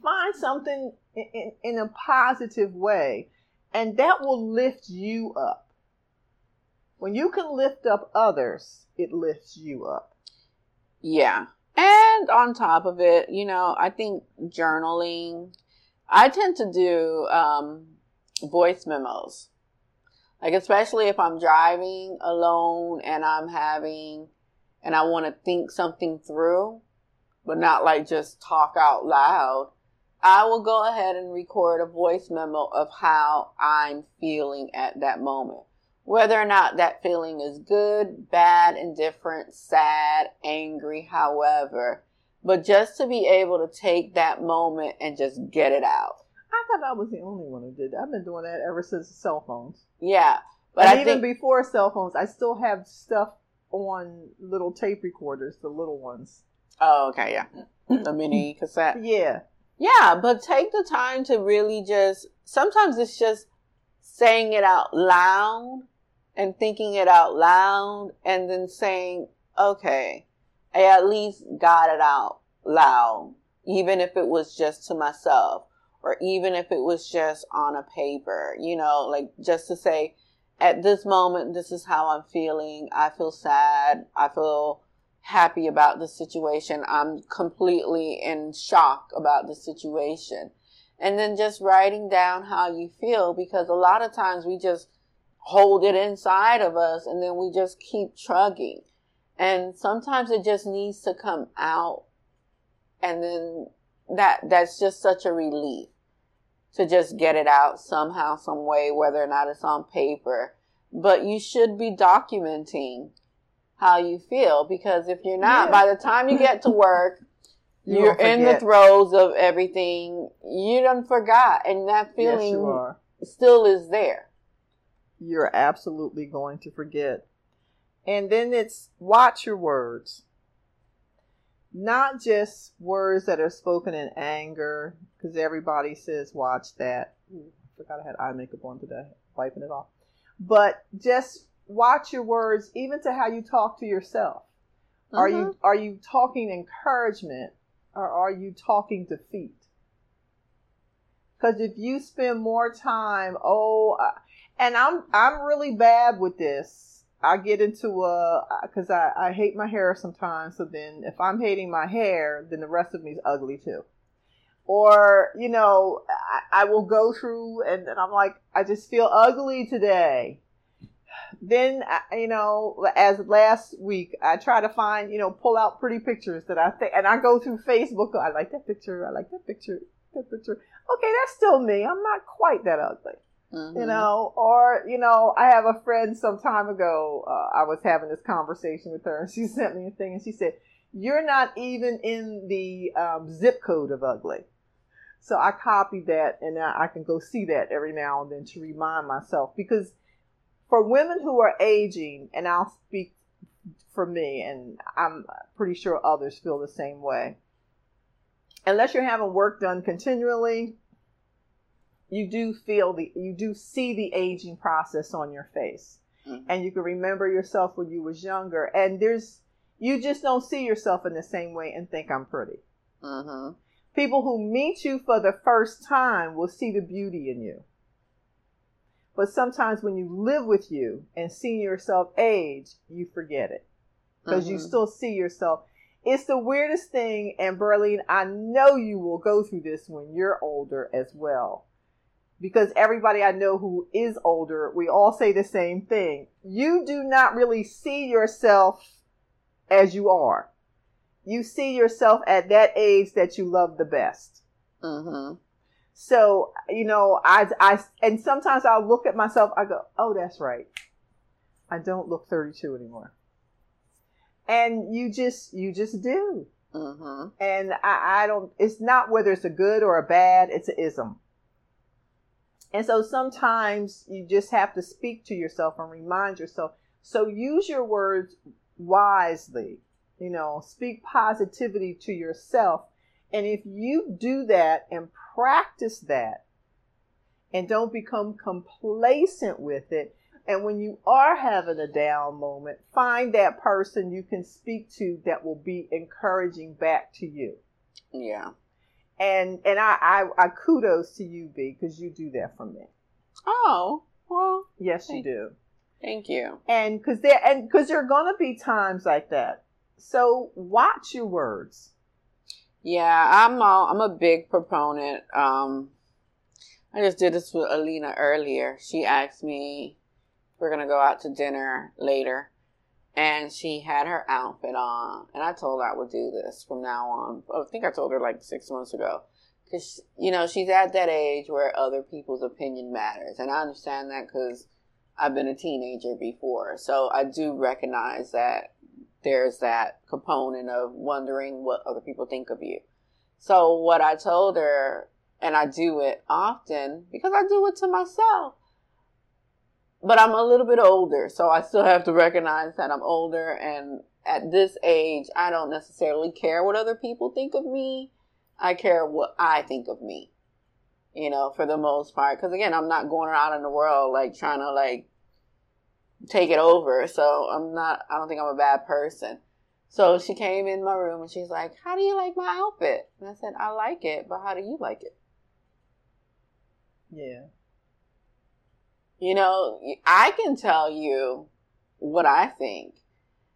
find something in, in, in a positive way, and that will lift you up. When you can lift up others, it lifts you up. Yeah. And on top of it, you know, I think journaling, I tend to do um, voice memos. Like, especially if I'm driving alone and I'm having, and I want to think something through, but not like just talk out loud. I will go ahead and record a voice memo of how I'm feeling at that moment. Whether or not that feeling is good, bad, indifferent, sad, angry, however. But just to be able to take that moment and just get it out. I thought I was the only one who did that. I've been doing that ever since cell phones. Yeah. But and I even think, before cell phones, I still have stuff on little tape recorders, the little ones. Oh, okay, yeah. The mini cassette. Yeah. Yeah, but take the time to really just, sometimes it's just saying it out loud and thinking it out loud and then saying, okay, I at least got it out loud, even if it was just to myself or even if it was just on a paper, you know, like just to say, at this moment, this is how I'm feeling. I feel sad. I feel happy about the situation. I'm completely in shock about the situation. And then just writing down how you feel because a lot of times we just hold it inside of us and then we just keep trugging. And sometimes it just needs to come out. And then that, that's just such a relief to just get it out somehow, some way, whether or not it's on paper. But you should be documenting how you feel because if you're not, yeah. by the time you get to work, you are in the throes of everything. You done forgot, and that feeling yes, still is there. You're absolutely going to forget. And then it's watch your words. Not just words that are spoken in anger, because everybody says watch that. Ooh, I forgot I had eye makeup on today, wiping it off. But just watch your words, even to how you talk to yourself. Mm-hmm. Are you mm-hmm. are you talking encouragement or are you talking defeat? Because if you spend more time, oh, and I'm I'm really bad with this. I get into a because I I hate my hair sometimes. So then if I'm hating my hair, then the rest of me is ugly too. Or you know, I, I will go through and, and I'm like, I just feel ugly today then you know as last week i try to find you know pull out pretty pictures that i think and i go through facebook i like that picture i like that picture that picture okay that's still me i'm not quite that ugly mm-hmm. you know or you know i have a friend some time ago uh, i was having this conversation with her and she sent me a thing and she said you're not even in the um, zip code of ugly so i copied that and I can go see that every now and then to remind myself because for women who are aging, and I'll speak for me, and I'm pretty sure others feel the same way. Unless you're having work done continually, you do feel the you do see the aging process on your face. Mm-hmm. And you can remember yourself when you was younger. And there's you just don't see yourself in the same way and think I'm pretty. Mm-hmm. People who meet you for the first time will see the beauty in you. But sometimes when you live with you and see yourself age, you forget it because mm-hmm. you still see yourself. It's the weirdest thing, and Berlin, I know you will go through this when you're older as well. Because everybody I know who is older, we all say the same thing. You do not really see yourself as you are. You see yourself at that age that you love the best. Mm-hmm. So, you know, I, I, and sometimes I'll look at myself, I go, oh, that's right. I don't look 32 anymore. And you just, you just do. Mm-hmm. And I, I don't, it's not whether it's a good or a bad, it's an ism. And so sometimes you just have to speak to yourself and remind yourself. So use your words wisely. You know, speak positivity to yourself. And if you do that and practice that and don't become complacent with it. And when you are having a down moment, find that person you can speak to that will be encouraging back to you. Yeah. And and I I, I kudos to you, B, because you do that for me. Oh well. Yes, thank, you do. Thank you. And because there and because there are gonna be times like that. So watch your words. Yeah, I'm a, I'm a big proponent. Um, I just did this with Alina earlier. She asked me we're gonna go out to dinner later, and she had her outfit on, and I told her I would do this from now on. I think I told her like six months ago, because you know she's at that age where other people's opinion matters, and I understand that because I've been a teenager before, so I do recognize that there's that component of wondering what other people think of you. So what I told her, and I do it often because I do it to myself. But I'm a little bit older, so I still have to recognize that I'm older and at this age, I don't necessarily care what other people think of me. I care what I think of me. You know, for the most part. Because again, I'm not going around in the world like trying to like take it over. So I'm not, I don't think I'm a bad person. So she came in my room and she's like, How do you like my outfit? And I said, I like it, but how do you like it? Yeah. You know, I can tell you what I think,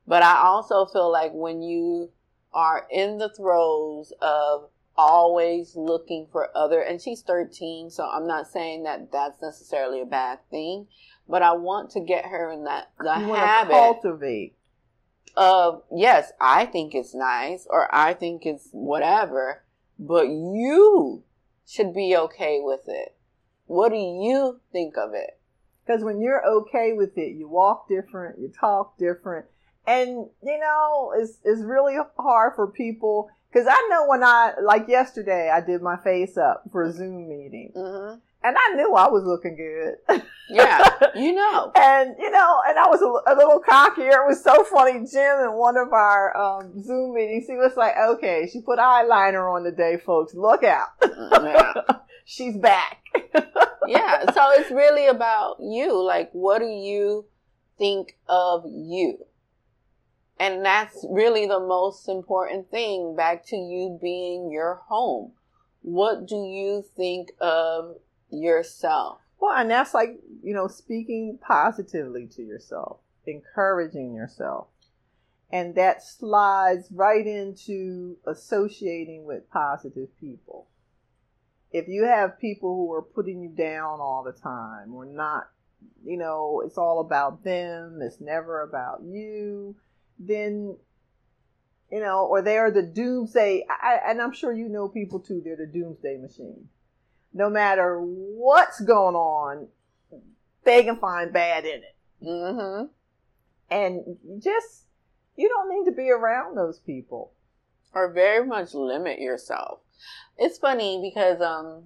but I also feel like when you are in the throes of always looking for other, and she's 13, so I'm not saying that that's necessarily a bad thing, but I want to get her in that the you habit cultivate of yes, I think it's nice or I think it's whatever, but you should be okay with it. What do you think of it? Because when you're okay with it, you walk different, you talk different. And, you know, it's, it's really hard for people. Because I know when I, like yesterday, I did my face up for a Zoom meeting. Mm-hmm. And I knew I was looking good. Yeah, you know. and, you know, and I was a, a, little cockier. It was so funny. Jim, in one of our um, Zoom meetings, he was like, okay, she put eyeliner on today, folks. Look out. Yeah. She's back. yeah. So it's really about you. Like, what do you think of you? And that's really the most important thing back to you being your home. What do you think of yourself? Well, and that's like, you know, speaking positively to yourself, encouraging yourself. And that slides right into associating with positive people. If you have people who are putting you down all the time or not, you know, it's all about them, it's never about you, then you know, or they're the doomsday. I, and I'm sure you know people too. They're the doomsday machine no matter what's going on, they can find bad in it. Mm-hmm. And just, you don't need to be around those people. Or very much limit yourself. It's funny because, um,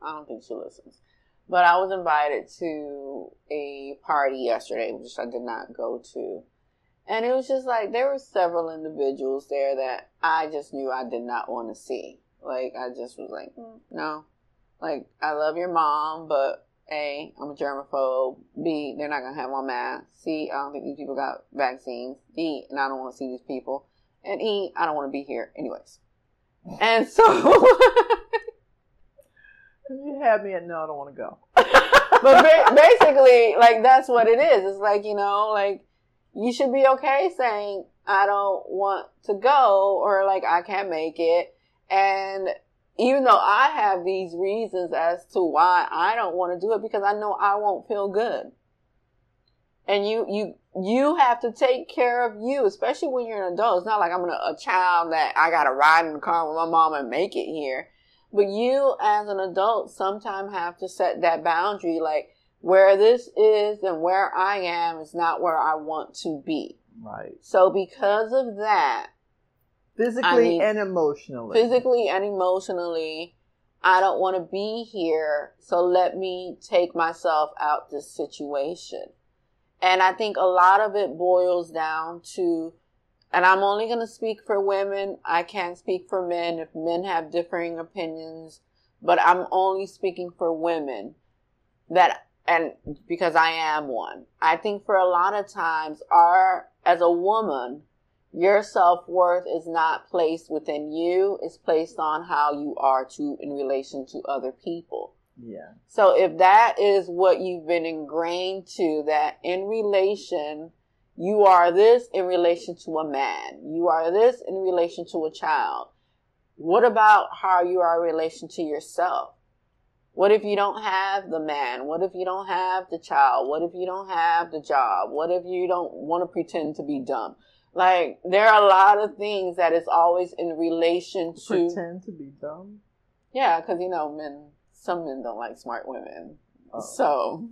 I don't think she listens, but I was invited to a party yesterday, which I did not go to. And it was just like, there were several individuals there that I just knew I did not want to see. Like, I just was like, mm, no, like, I love your mom, but A, I'm a germaphobe. B, they're not gonna have my mask. C, I don't think these people got vaccines. D, and I don't want to see these people. And E, I don't want to be here, anyways. And so, you had me at no, I don't want to go. but basically, like that's what it is. It's like you know, like you should be okay saying I don't want to go or like I can't make it, and even though I have these reasons as to why I don't want to do it because I know I won't feel good. And you, you, you have to take care of you, especially when you're an adult. It's not like I'm a, a child that I got to ride in the car with my mom and make it here. But you as an adult sometimes have to set that boundary like where this is and where I am is not where I want to be. Right. So because of that, physically I mean, and emotionally. Physically and emotionally, I don't want to be here, so let me take myself out of this situation. And I think a lot of it boils down to, and I'm only going to speak for women. I can't speak for men if men have differing opinions, but I'm only speaking for women that, and because I am one, I think for a lot of times our, as a woman, your self-worth is not placed within you it's placed on how you are to in relation to other people yeah so if that is what you've been ingrained to that in relation you are this in relation to a man you are this in relation to a child what about how you are in relation to yourself what if you don't have the man? What if you don't have the child? What if you don't have the job? What if you don't want to pretend to be dumb? Like there are a lot of things that is always in relation to pretend to be dumb. Yeah, because you know, men. Some men don't like smart women, oh. so.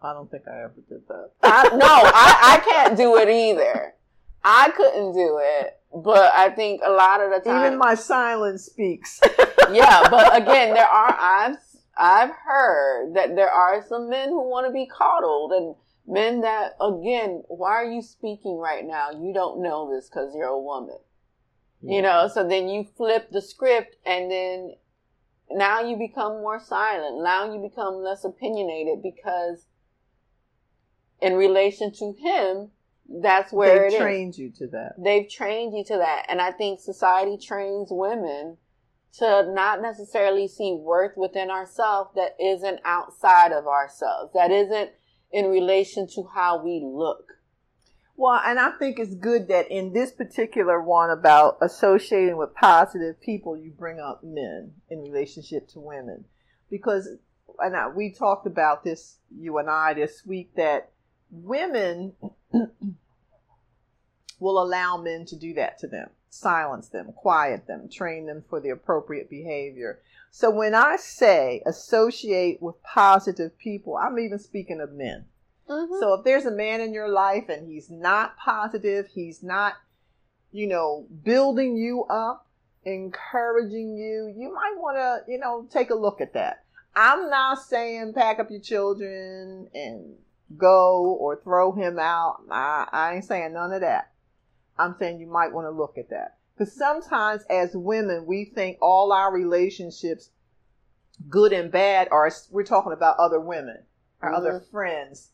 I don't think I ever did that. I, no, I, I can't do it either. I couldn't do it, but I think a lot of the time, even my silence speaks. yeah, but again, there are I've I've heard that there are some men who want to be coddled and Men that, again, why are you speaking right now? You don't know this because you're a woman. Yeah. You know, so then you flip the script and then now you become more silent. Now you become less opinionated because in relation to him, that's where They've trained you to that. They've trained you to that. And I think society trains women to not necessarily see worth within ourselves that isn't outside of ourselves, that isn't in relation to how we look. Well, and I think it's good that in this particular one about associating with positive people, you bring up men in relationship to women. Because, and I, we talked about this, you and I, this week, that women will allow men to do that to them silence them, quiet them, train them for the appropriate behavior. So when I say associate with positive people, I'm even speaking of men. Mm-hmm. So if there's a man in your life and he's not positive, he's not, you know, building you up, encouraging you, you might want to, you know, take a look at that. I'm not saying pack up your children and go or throw him out. I, I ain't saying none of that. I'm saying you might want to look at that. Because sometimes as women, we think all our relationships, good and bad, are, we're talking about other women, our mm-hmm. other friends.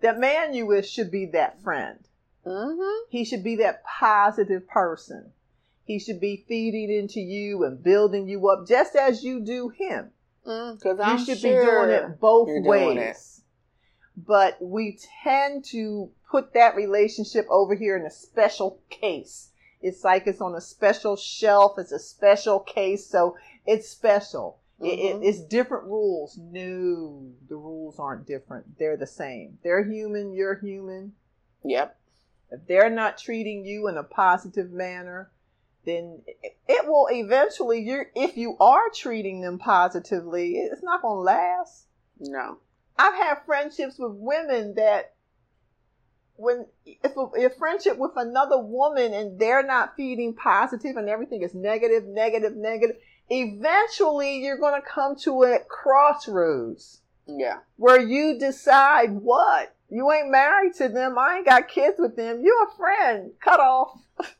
The man you with should be that friend. Mm-hmm. He should be that positive person. He should be feeding into you and building you up just as you do him. Because mm, you should sure be doing it both ways. It. But we tend to put that relationship over here in a special case. It's like it's on a special shelf. It's a special case. So it's special. Mm-hmm. It, it, it's different rules. No, the rules aren't different. They're the same. They're human. You're human. Yep. If they're not treating you in a positive manner, then it will eventually you if you are treating them positively it's not going to last no i've had friendships with women that when if a, a, friendship with another woman and they're not feeding positive and everything is negative, negative, negative, eventually you're going to come to a crossroads. Yeah. Where you decide what? You ain't married to them. I ain't got kids with them. You're a friend. Cut off.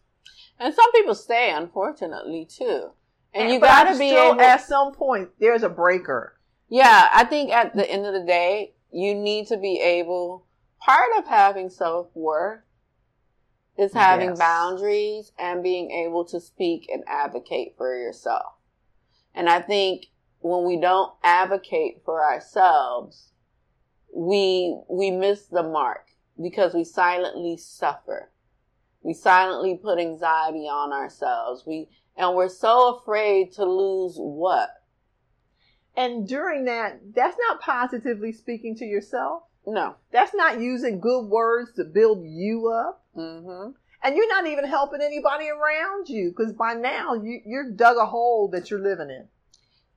And some people stay, unfortunately, too. And, and you got to be able. At some point, there's a breaker. Yeah, I think at the end of the day, you need to be able part of having self worth is having yes. boundaries and being able to speak and advocate for yourself. And I think when we don't advocate for ourselves, we, we miss the mark because we silently suffer. We silently put anxiety on ourselves. We, and we're so afraid to lose what? And during that, that's not positively speaking to yourself. No. That's not using good words to build you up. Mm-hmm. And you're not even helping anybody around you because by now you, you're dug a hole that you're living in.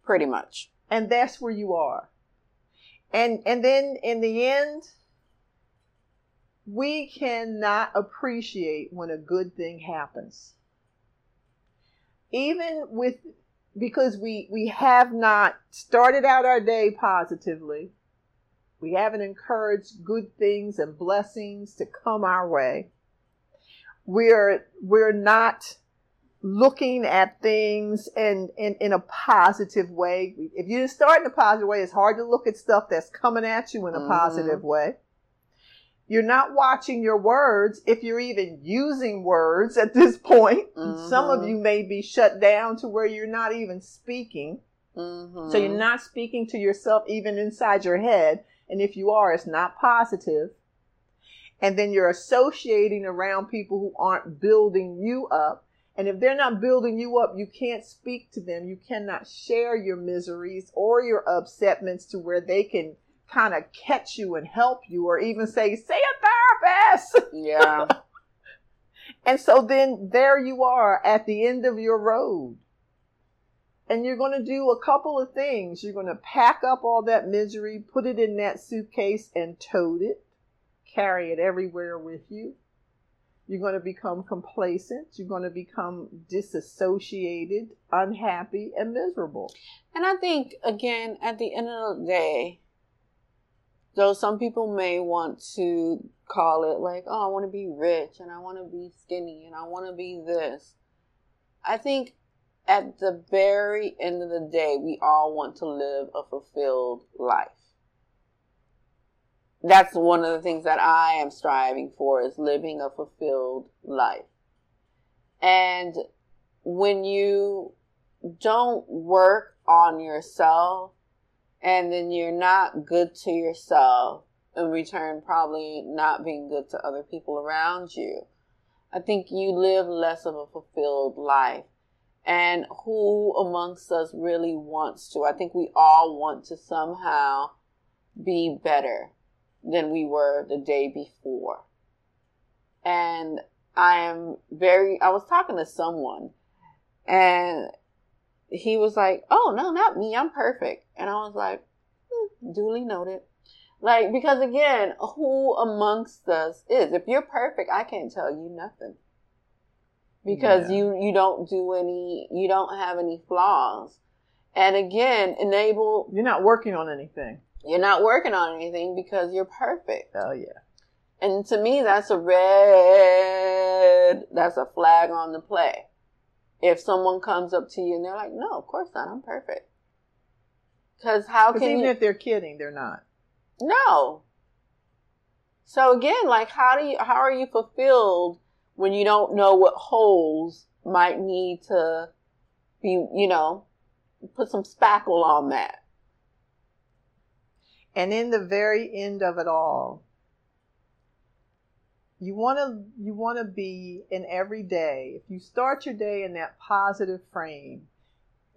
Pretty much. And that's where you are. And, and then in the end, we cannot appreciate when a good thing happens. Even with, because we, we have not started out our day positively we haven't encouraged good things and blessings to come our way. We're, we're not looking at things in, in, in a positive way. If you start in a positive way, it's hard to look at stuff that's coming at you in a mm-hmm. positive way. You're not watching your words if you're even using words at this point. Mm-hmm. Some of you may be shut down to where you're not even speaking. Mm-hmm. So you're not speaking to yourself even inside your head. And if you are, it's not positive. And then you're associating around people who aren't building you up. And if they're not building you up, you can't speak to them. You cannot share your miseries or your upsetments to where they can kind of catch you and help you or even say, see a therapist. Yeah. and so then there you are at the end of your road. And you're going to do a couple of things. You're going to pack up all that misery, put it in that suitcase and tote it, carry it everywhere with you. You're going to become complacent. You're going to become disassociated, unhappy, and miserable. And I think, again, at the end of the day, though some people may want to call it like, oh, I want to be rich and I want to be skinny and I want to be this. I think at the very end of the day, we all want to live a fulfilled life. That's one of the things that I am striving for is living a fulfilled life. And when you don't work on yourself and then you're not good to yourself in return probably not being good to other people around you i think you live less of a fulfilled life. And who amongst us really wants to? I think we all want to somehow be better than we were the day before and i am very i was talking to someone and he was like, "Oh no, not me. I'm perfect." And I was like, hmm, "Duly noted." Like because again, who amongst us is? If you're perfect, I can't tell you nothing. Because yeah. you you don't do any you don't have any flaws. And again, enable You're not working on anything. You're not working on anything because you're perfect. Oh yeah. And to me that's a red that's a flag on the play if someone comes up to you and they're like, "No, of course not. I'm perfect." Because how can even you... if they're kidding, they're not. No. So again, like, how do you how are you fulfilled when you don't know what holes might need to be, you know, put some spackle on that? And in the very end of it all, you want to you want to be in every day if you start your day in that positive frame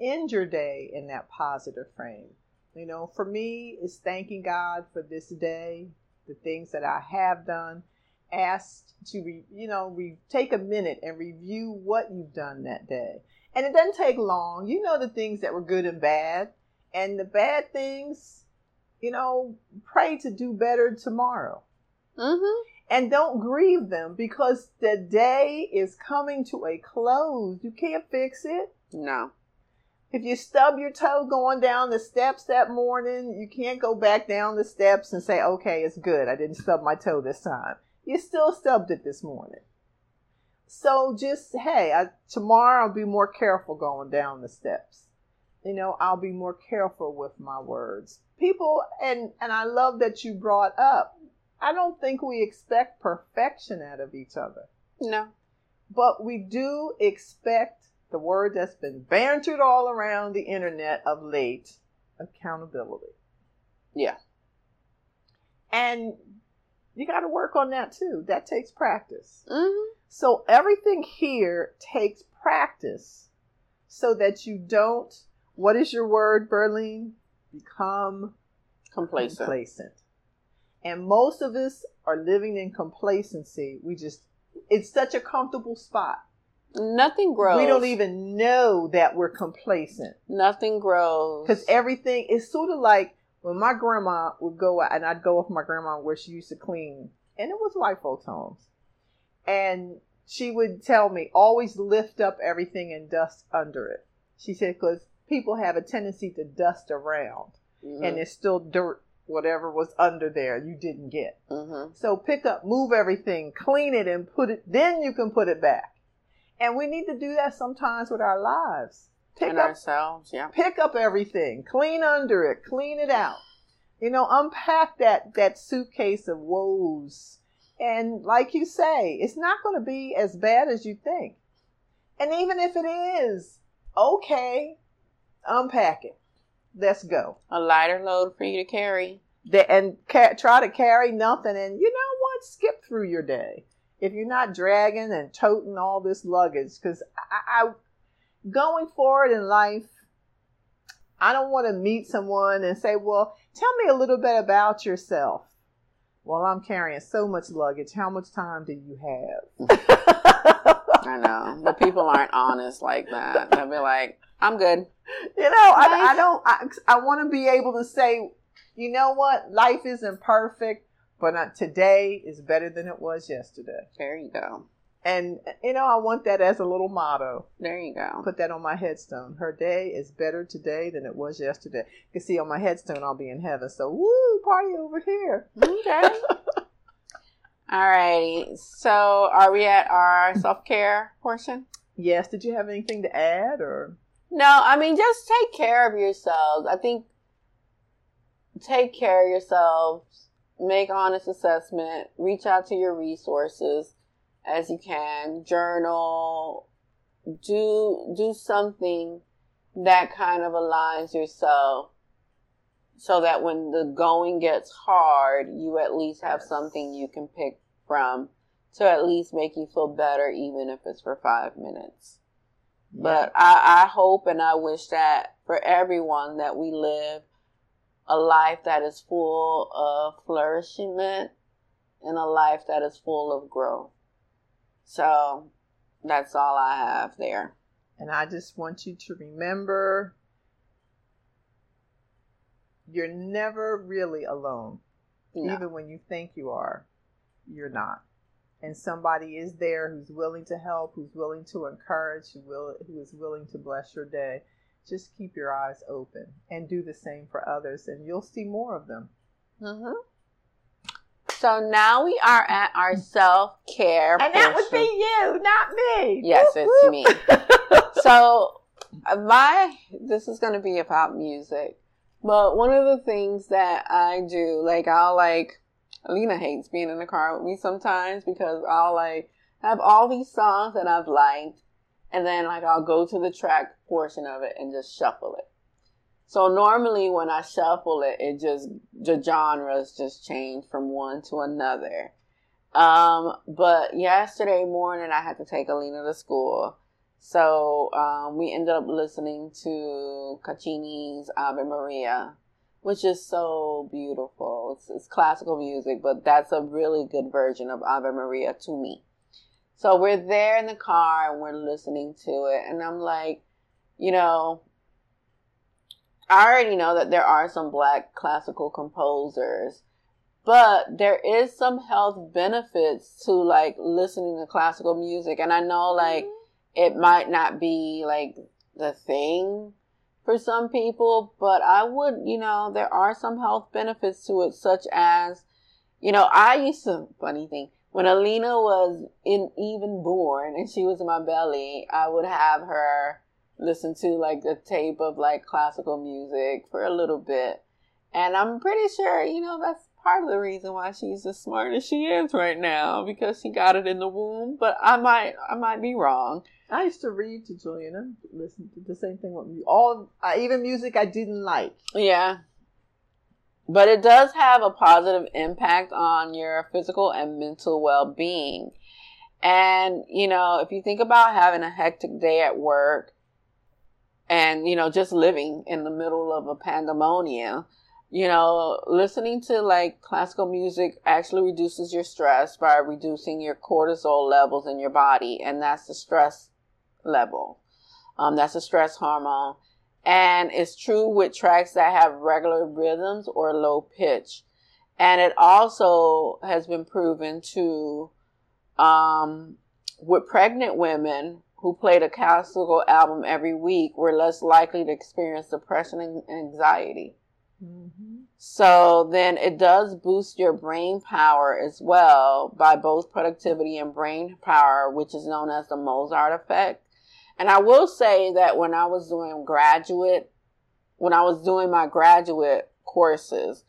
end your day in that positive frame. You know for me it's thanking god for this day the things that i have done asked to re, you know we take a minute and review what you've done that day. And it doesn't take long. You know the things that were good and bad. And the bad things you know pray to do better tomorrow mm-hmm and don't grieve them because the day is coming to a close. You can't fix it. No. If you stub your toe going down the steps that morning, you can't go back down the steps and say, okay, it's good. I didn't stub my toe this time. You still stubbed it this morning. So just, hey, I, tomorrow I'll be more careful going down the steps. You know, I'll be more careful with my words. People, and, and I love that you brought up I don't think we expect perfection out of each other. No. But we do expect the word that's been bantered all around the internet of late accountability. Yeah. And you got to work on that too. That takes practice. Mm-hmm. So everything here takes practice so that you don't, what is your word, Berlin? Become complacent. complacent. And most of us are living in complacency. We just, it's such a comfortable spot. Nothing grows. We don't even know that we're complacent. Nothing grows. Because everything is sort of like when my grandma would go out, and I'd go with my grandma where she used to clean, and it was white folks' homes. And she would tell me, always lift up everything and dust under it. She said, because people have a tendency to dust around, mm-hmm. and there's still dirt whatever was under there you didn't get. Mm-hmm. So pick up, move everything, clean it, and put it. Then you can put it back. And we need to do that sometimes with our lives. Pick and up, ourselves, yeah. Pick up everything, clean under it, clean it out. You know, unpack that that suitcase of woes. And like you say, it's not going to be as bad as you think. And even if it is, okay, unpack it let's go. A lighter load for you to carry. The, and ca- try to carry nothing. And you know what? Skip through your day. If you're not dragging and toting all this luggage, because I, I, going forward in life, I don't want to meet someone and say, well, tell me a little bit about yourself. Well, I'm carrying so much luggage. How much time do you have? I know, but people aren't honest like that. They'll be like, I'm good. You know, I, I don't. I, I want to be able to say, you know what, life isn't perfect, but uh, today is better than it was yesterday. There you go. And you know, I want that as a little motto. There you go. Put that on my headstone. Her day is better today than it was yesterday. You can see on my headstone I'll be in heaven. So woo, party over here. Okay. All righty. So are we at our self care portion? Yes. Did you have anything to add or? No, I mean, just take care of yourselves. I think take care of yourselves, make honest assessment, reach out to your resources as you can, journal, do do something that kind of aligns yourself so that when the going gets hard, you at least have something you can pick from to at least make you feel better, even if it's for five minutes. But I, I hope and I wish that for everyone that we live a life that is full of flourishment and a life that is full of growth. So that's all I have there. And I just want you to remember you're never really alone. No. Even when you think you are, you're not. And somebody is there who's willing to help, who's willing to encourage, who, will, who is willing to bless your day. Just keep your eyes open and do the same for others, and you'll see more of them. Mm-hmm. So now we are at our self care. And that would be you, not me. Yes, it's me. so my this is going to be about music. But one of the things that I do, like I'll like Alina hates being in the car with me sometimes because I'll like have all these songs that I've liked and then like I'll go to the track portion of it and just shuffle it. So normally when I shuffle it, it just the genres just change from one to another. Um, but yesterday morning I had to take Alina to school. So um, we ended up listening to Caccini's Ave Maria, which is so beautiful. It's, it's classical music, but that's a really good version of Ave Maria to me. So we're there in the car and we're listening to it, and I'm like, you know, I already know that there are some black classical composers, but there is some health benefits to like listening to classical music. And I know like mm-hmm. it might not be like the thing for some people, but I would, you know, there are some health benefits to it, such as, you know, I used to, funny thing, when Alina was in even born and she was in my belly, I would have her listen to like a tape of like classical music for a little bit. And I'm pretty sure, you know, that's part of the reason why she's as smart as she is right now because she got it in the womb. But I might, I might be wrong. I used to read to Juliana, listen to the same thing with. All, uh, even music I didn't like. Yeah. But it does have a positive impact on your physical and mental well being. And, you know, if you think about having a hectic day at work, and you know just living in the middle of a pandemonium you know listening to like classical music actually reduces your stress by reducing your cortisol levels in your body and that's the stress level um, that's a stress hormone and it's true with tracks that have regular rhythms or low pitch and it also has been proven to um, with pregnant women who played a classical album every week were less likely to experience depression and anxiety. Mm-hmm. So then it does boost your brain power as well by both productivity and brain power, which is known as the Mozart effect. And I will say that when I was doing graduate, when I was doing my graduate courses,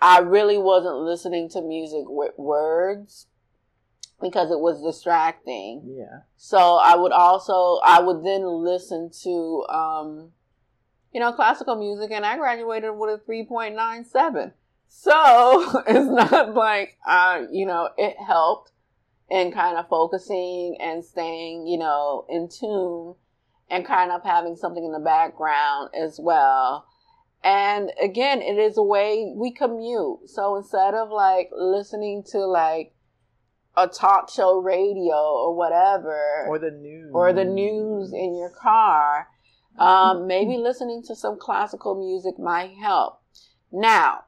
I really wasn't listening to music with words because it was distracting. Yeah. So I would also I would then listen to um you know classical music and I graduated with a 3.97. So it's not like uh you know it helped in kind of focusing and staying, you know, in tune and kind of having something in the background as well. And again, it is a way we commute. So instead of like listening to like a talk show radio or whatever or the news or the news in your car um, maybe listening to some classical music might help now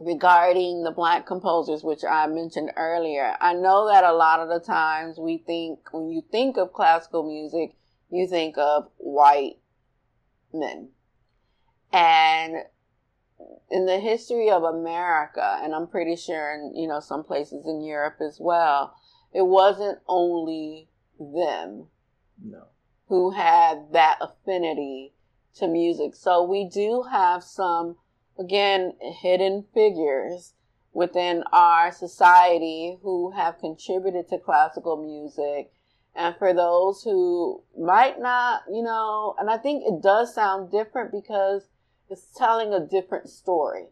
regarding the black composers which i mentioned earlier i know that a lot of the times we think when you think of classical music you think of white men and in the history of America, and I'm pretty sure in, you know, some places in Europe as well, it wasn't only them. No. Who had that affinity to music. So we do have some, again, hidden figures within our society who have contributed to classical music And for those who might not, you know, and I think it does sound different because it's telling a different story.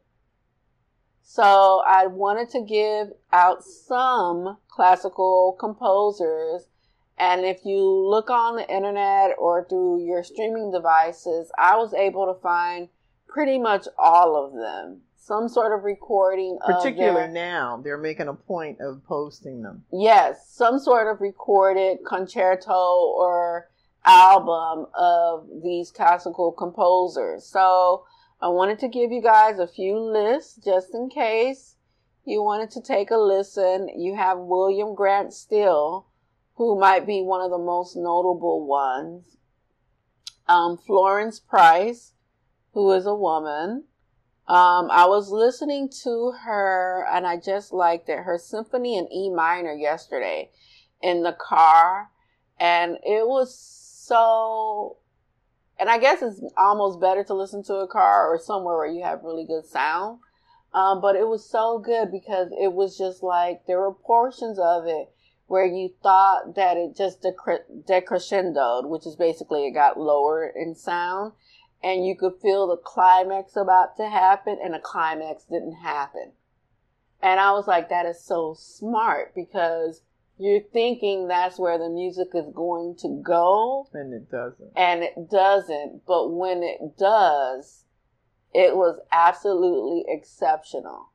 So I wanted to give out some classical composers. And if you look on the internet or through your streaming devices, I was able to find pretty much all of them. Some sort of recording Particularly of their, now, they're making a point of posting them. Yes, some sort of recorded concerto or album of these classical composers. So I wanted to give you guys a few lists just in case you wanted to take a listen. You have William Grant Still, who might be one of the most notable ones. Um, Florence Price, who is a woman. Um, I was listening to her and I just liked it. Her symphony in E minor yesterday in the car. And it was so and I guess it's almost better to listen to a car or somewhere where you have really good sound. Um, but it was so good because it was just like there were portions of it where you thought that it just decre- decrescendoed, which is basically it got lower in sound, and you could feel the climax about to happen, and the climax didn't happen. And I was like, that is so smart because you're thinking that's where the music is going to go. And it doesn't. And it doesn't. But when it does, it was absolutely exceptional.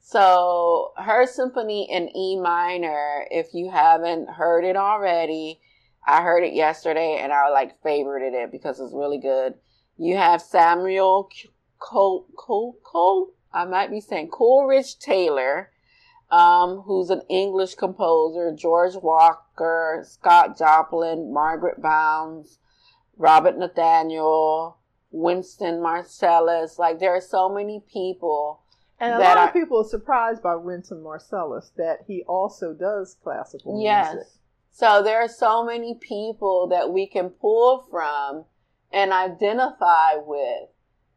So her symphony in E minor, if you haven't heard it already, I heard it yesterday and I like favorited it because it's really good. You have Samuel Cole, Cole, Cole, I might be saying Coleridge Taylor um, who's an English composer, George Walker, Scott Joplin, Margaret Bonds, Robert Nathaniel, Winston Marsalis. Like there are so many people. And a lot of people are surprised by Winston Marsalis that he also does classical yes. music. So there are so many people that we can pull from and identify with.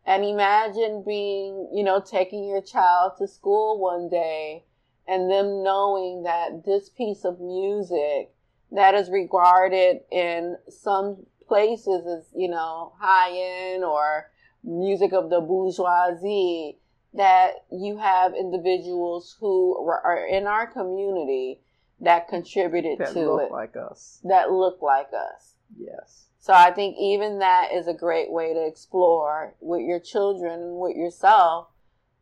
And imagine being, you know, taking your child to school one day and them knowing that this piece of music that is regarded in some places as, you know, high end or music of the bourgeoisie, that you have individuals who are in our community that contributed that to look it. like us. That look like us. Yes. So I think even that is a great way to explore with your children and with yourself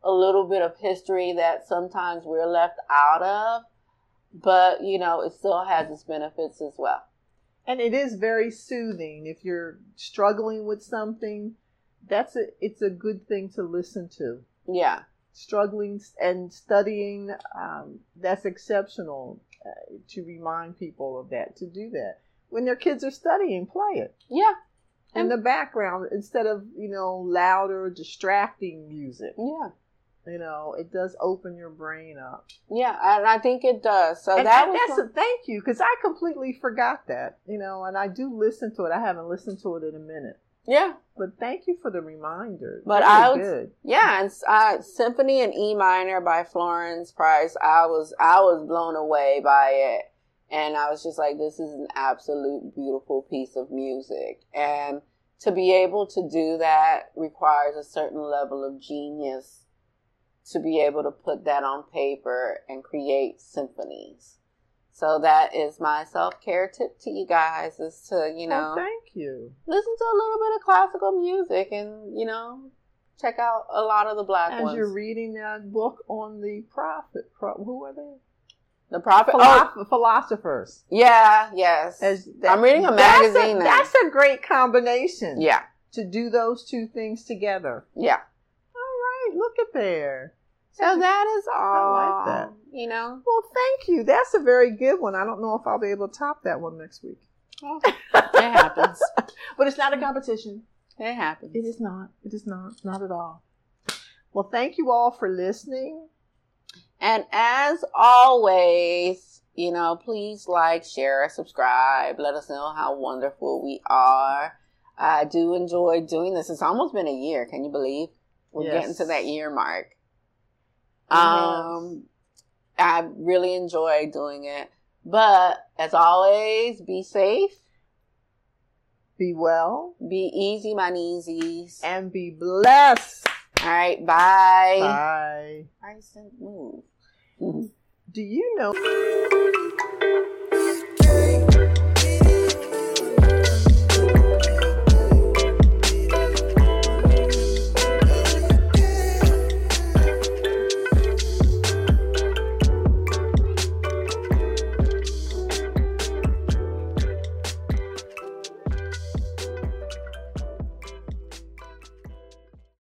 a little bit of history that sometimes we're left out of, but you know, it still has its benefits as well. And it is very soothing if you're struggling with something. That's a it's a good thing to listen to. Yeah, struggling and studying. Um, that's exceptional uh, to remind people of that. To do that when their kids are studying, play it. Yeah, in the background instead of you know louder, distracting music. Yeah you know, it does open your brain up. Yeah, and I think it does. So and, that and was that's a thank you because I completely forgot that. You know, and I do listen to it. I haven't listened to it in a minute. Yeah, but thank you for the reminder. But Very I was good. yeah, and uh, Symphony in E minor by Florence Price. I was I was blown away by it, and I was just like, this is an absolute beautiful piece of music, and to be able to do that requires a certain level of genius to be able to put that on paper and create symphonies. So that is my self care tip to you guys is to, you oh, know, oh, thank you. Listen to a little bit of classical music and, you know, check out a lot of the black As ones. you're reading that book on the prophet, pro, who are they? The prophet, Philo- oh, philosophers. Yeah, yes. As that, I'm reading a magazine. That's a, that's a great combination. Yeah. To do those two things together. Yeah. All right, look at there. So that is all. I like that. You know. Well, thank you. That's a very good one. I don't know if I'll be able to top that one next week. Oh, it happens. but it's not a competition. It happens. It is not. It is not. Not at all. Well, thank you all for listening. And as always, you know, please like, share, subscribe. Let us know how wonderful we are. I do enjoy doing this. It's almost been a year. Can you believe? We're Yes. getting to that year mark. Um, I really enjoy doing it. But as always, be safe, Be well be easy, my kneesies. and be blessed. All right, bye. Bye. Bryson, move. Do you know?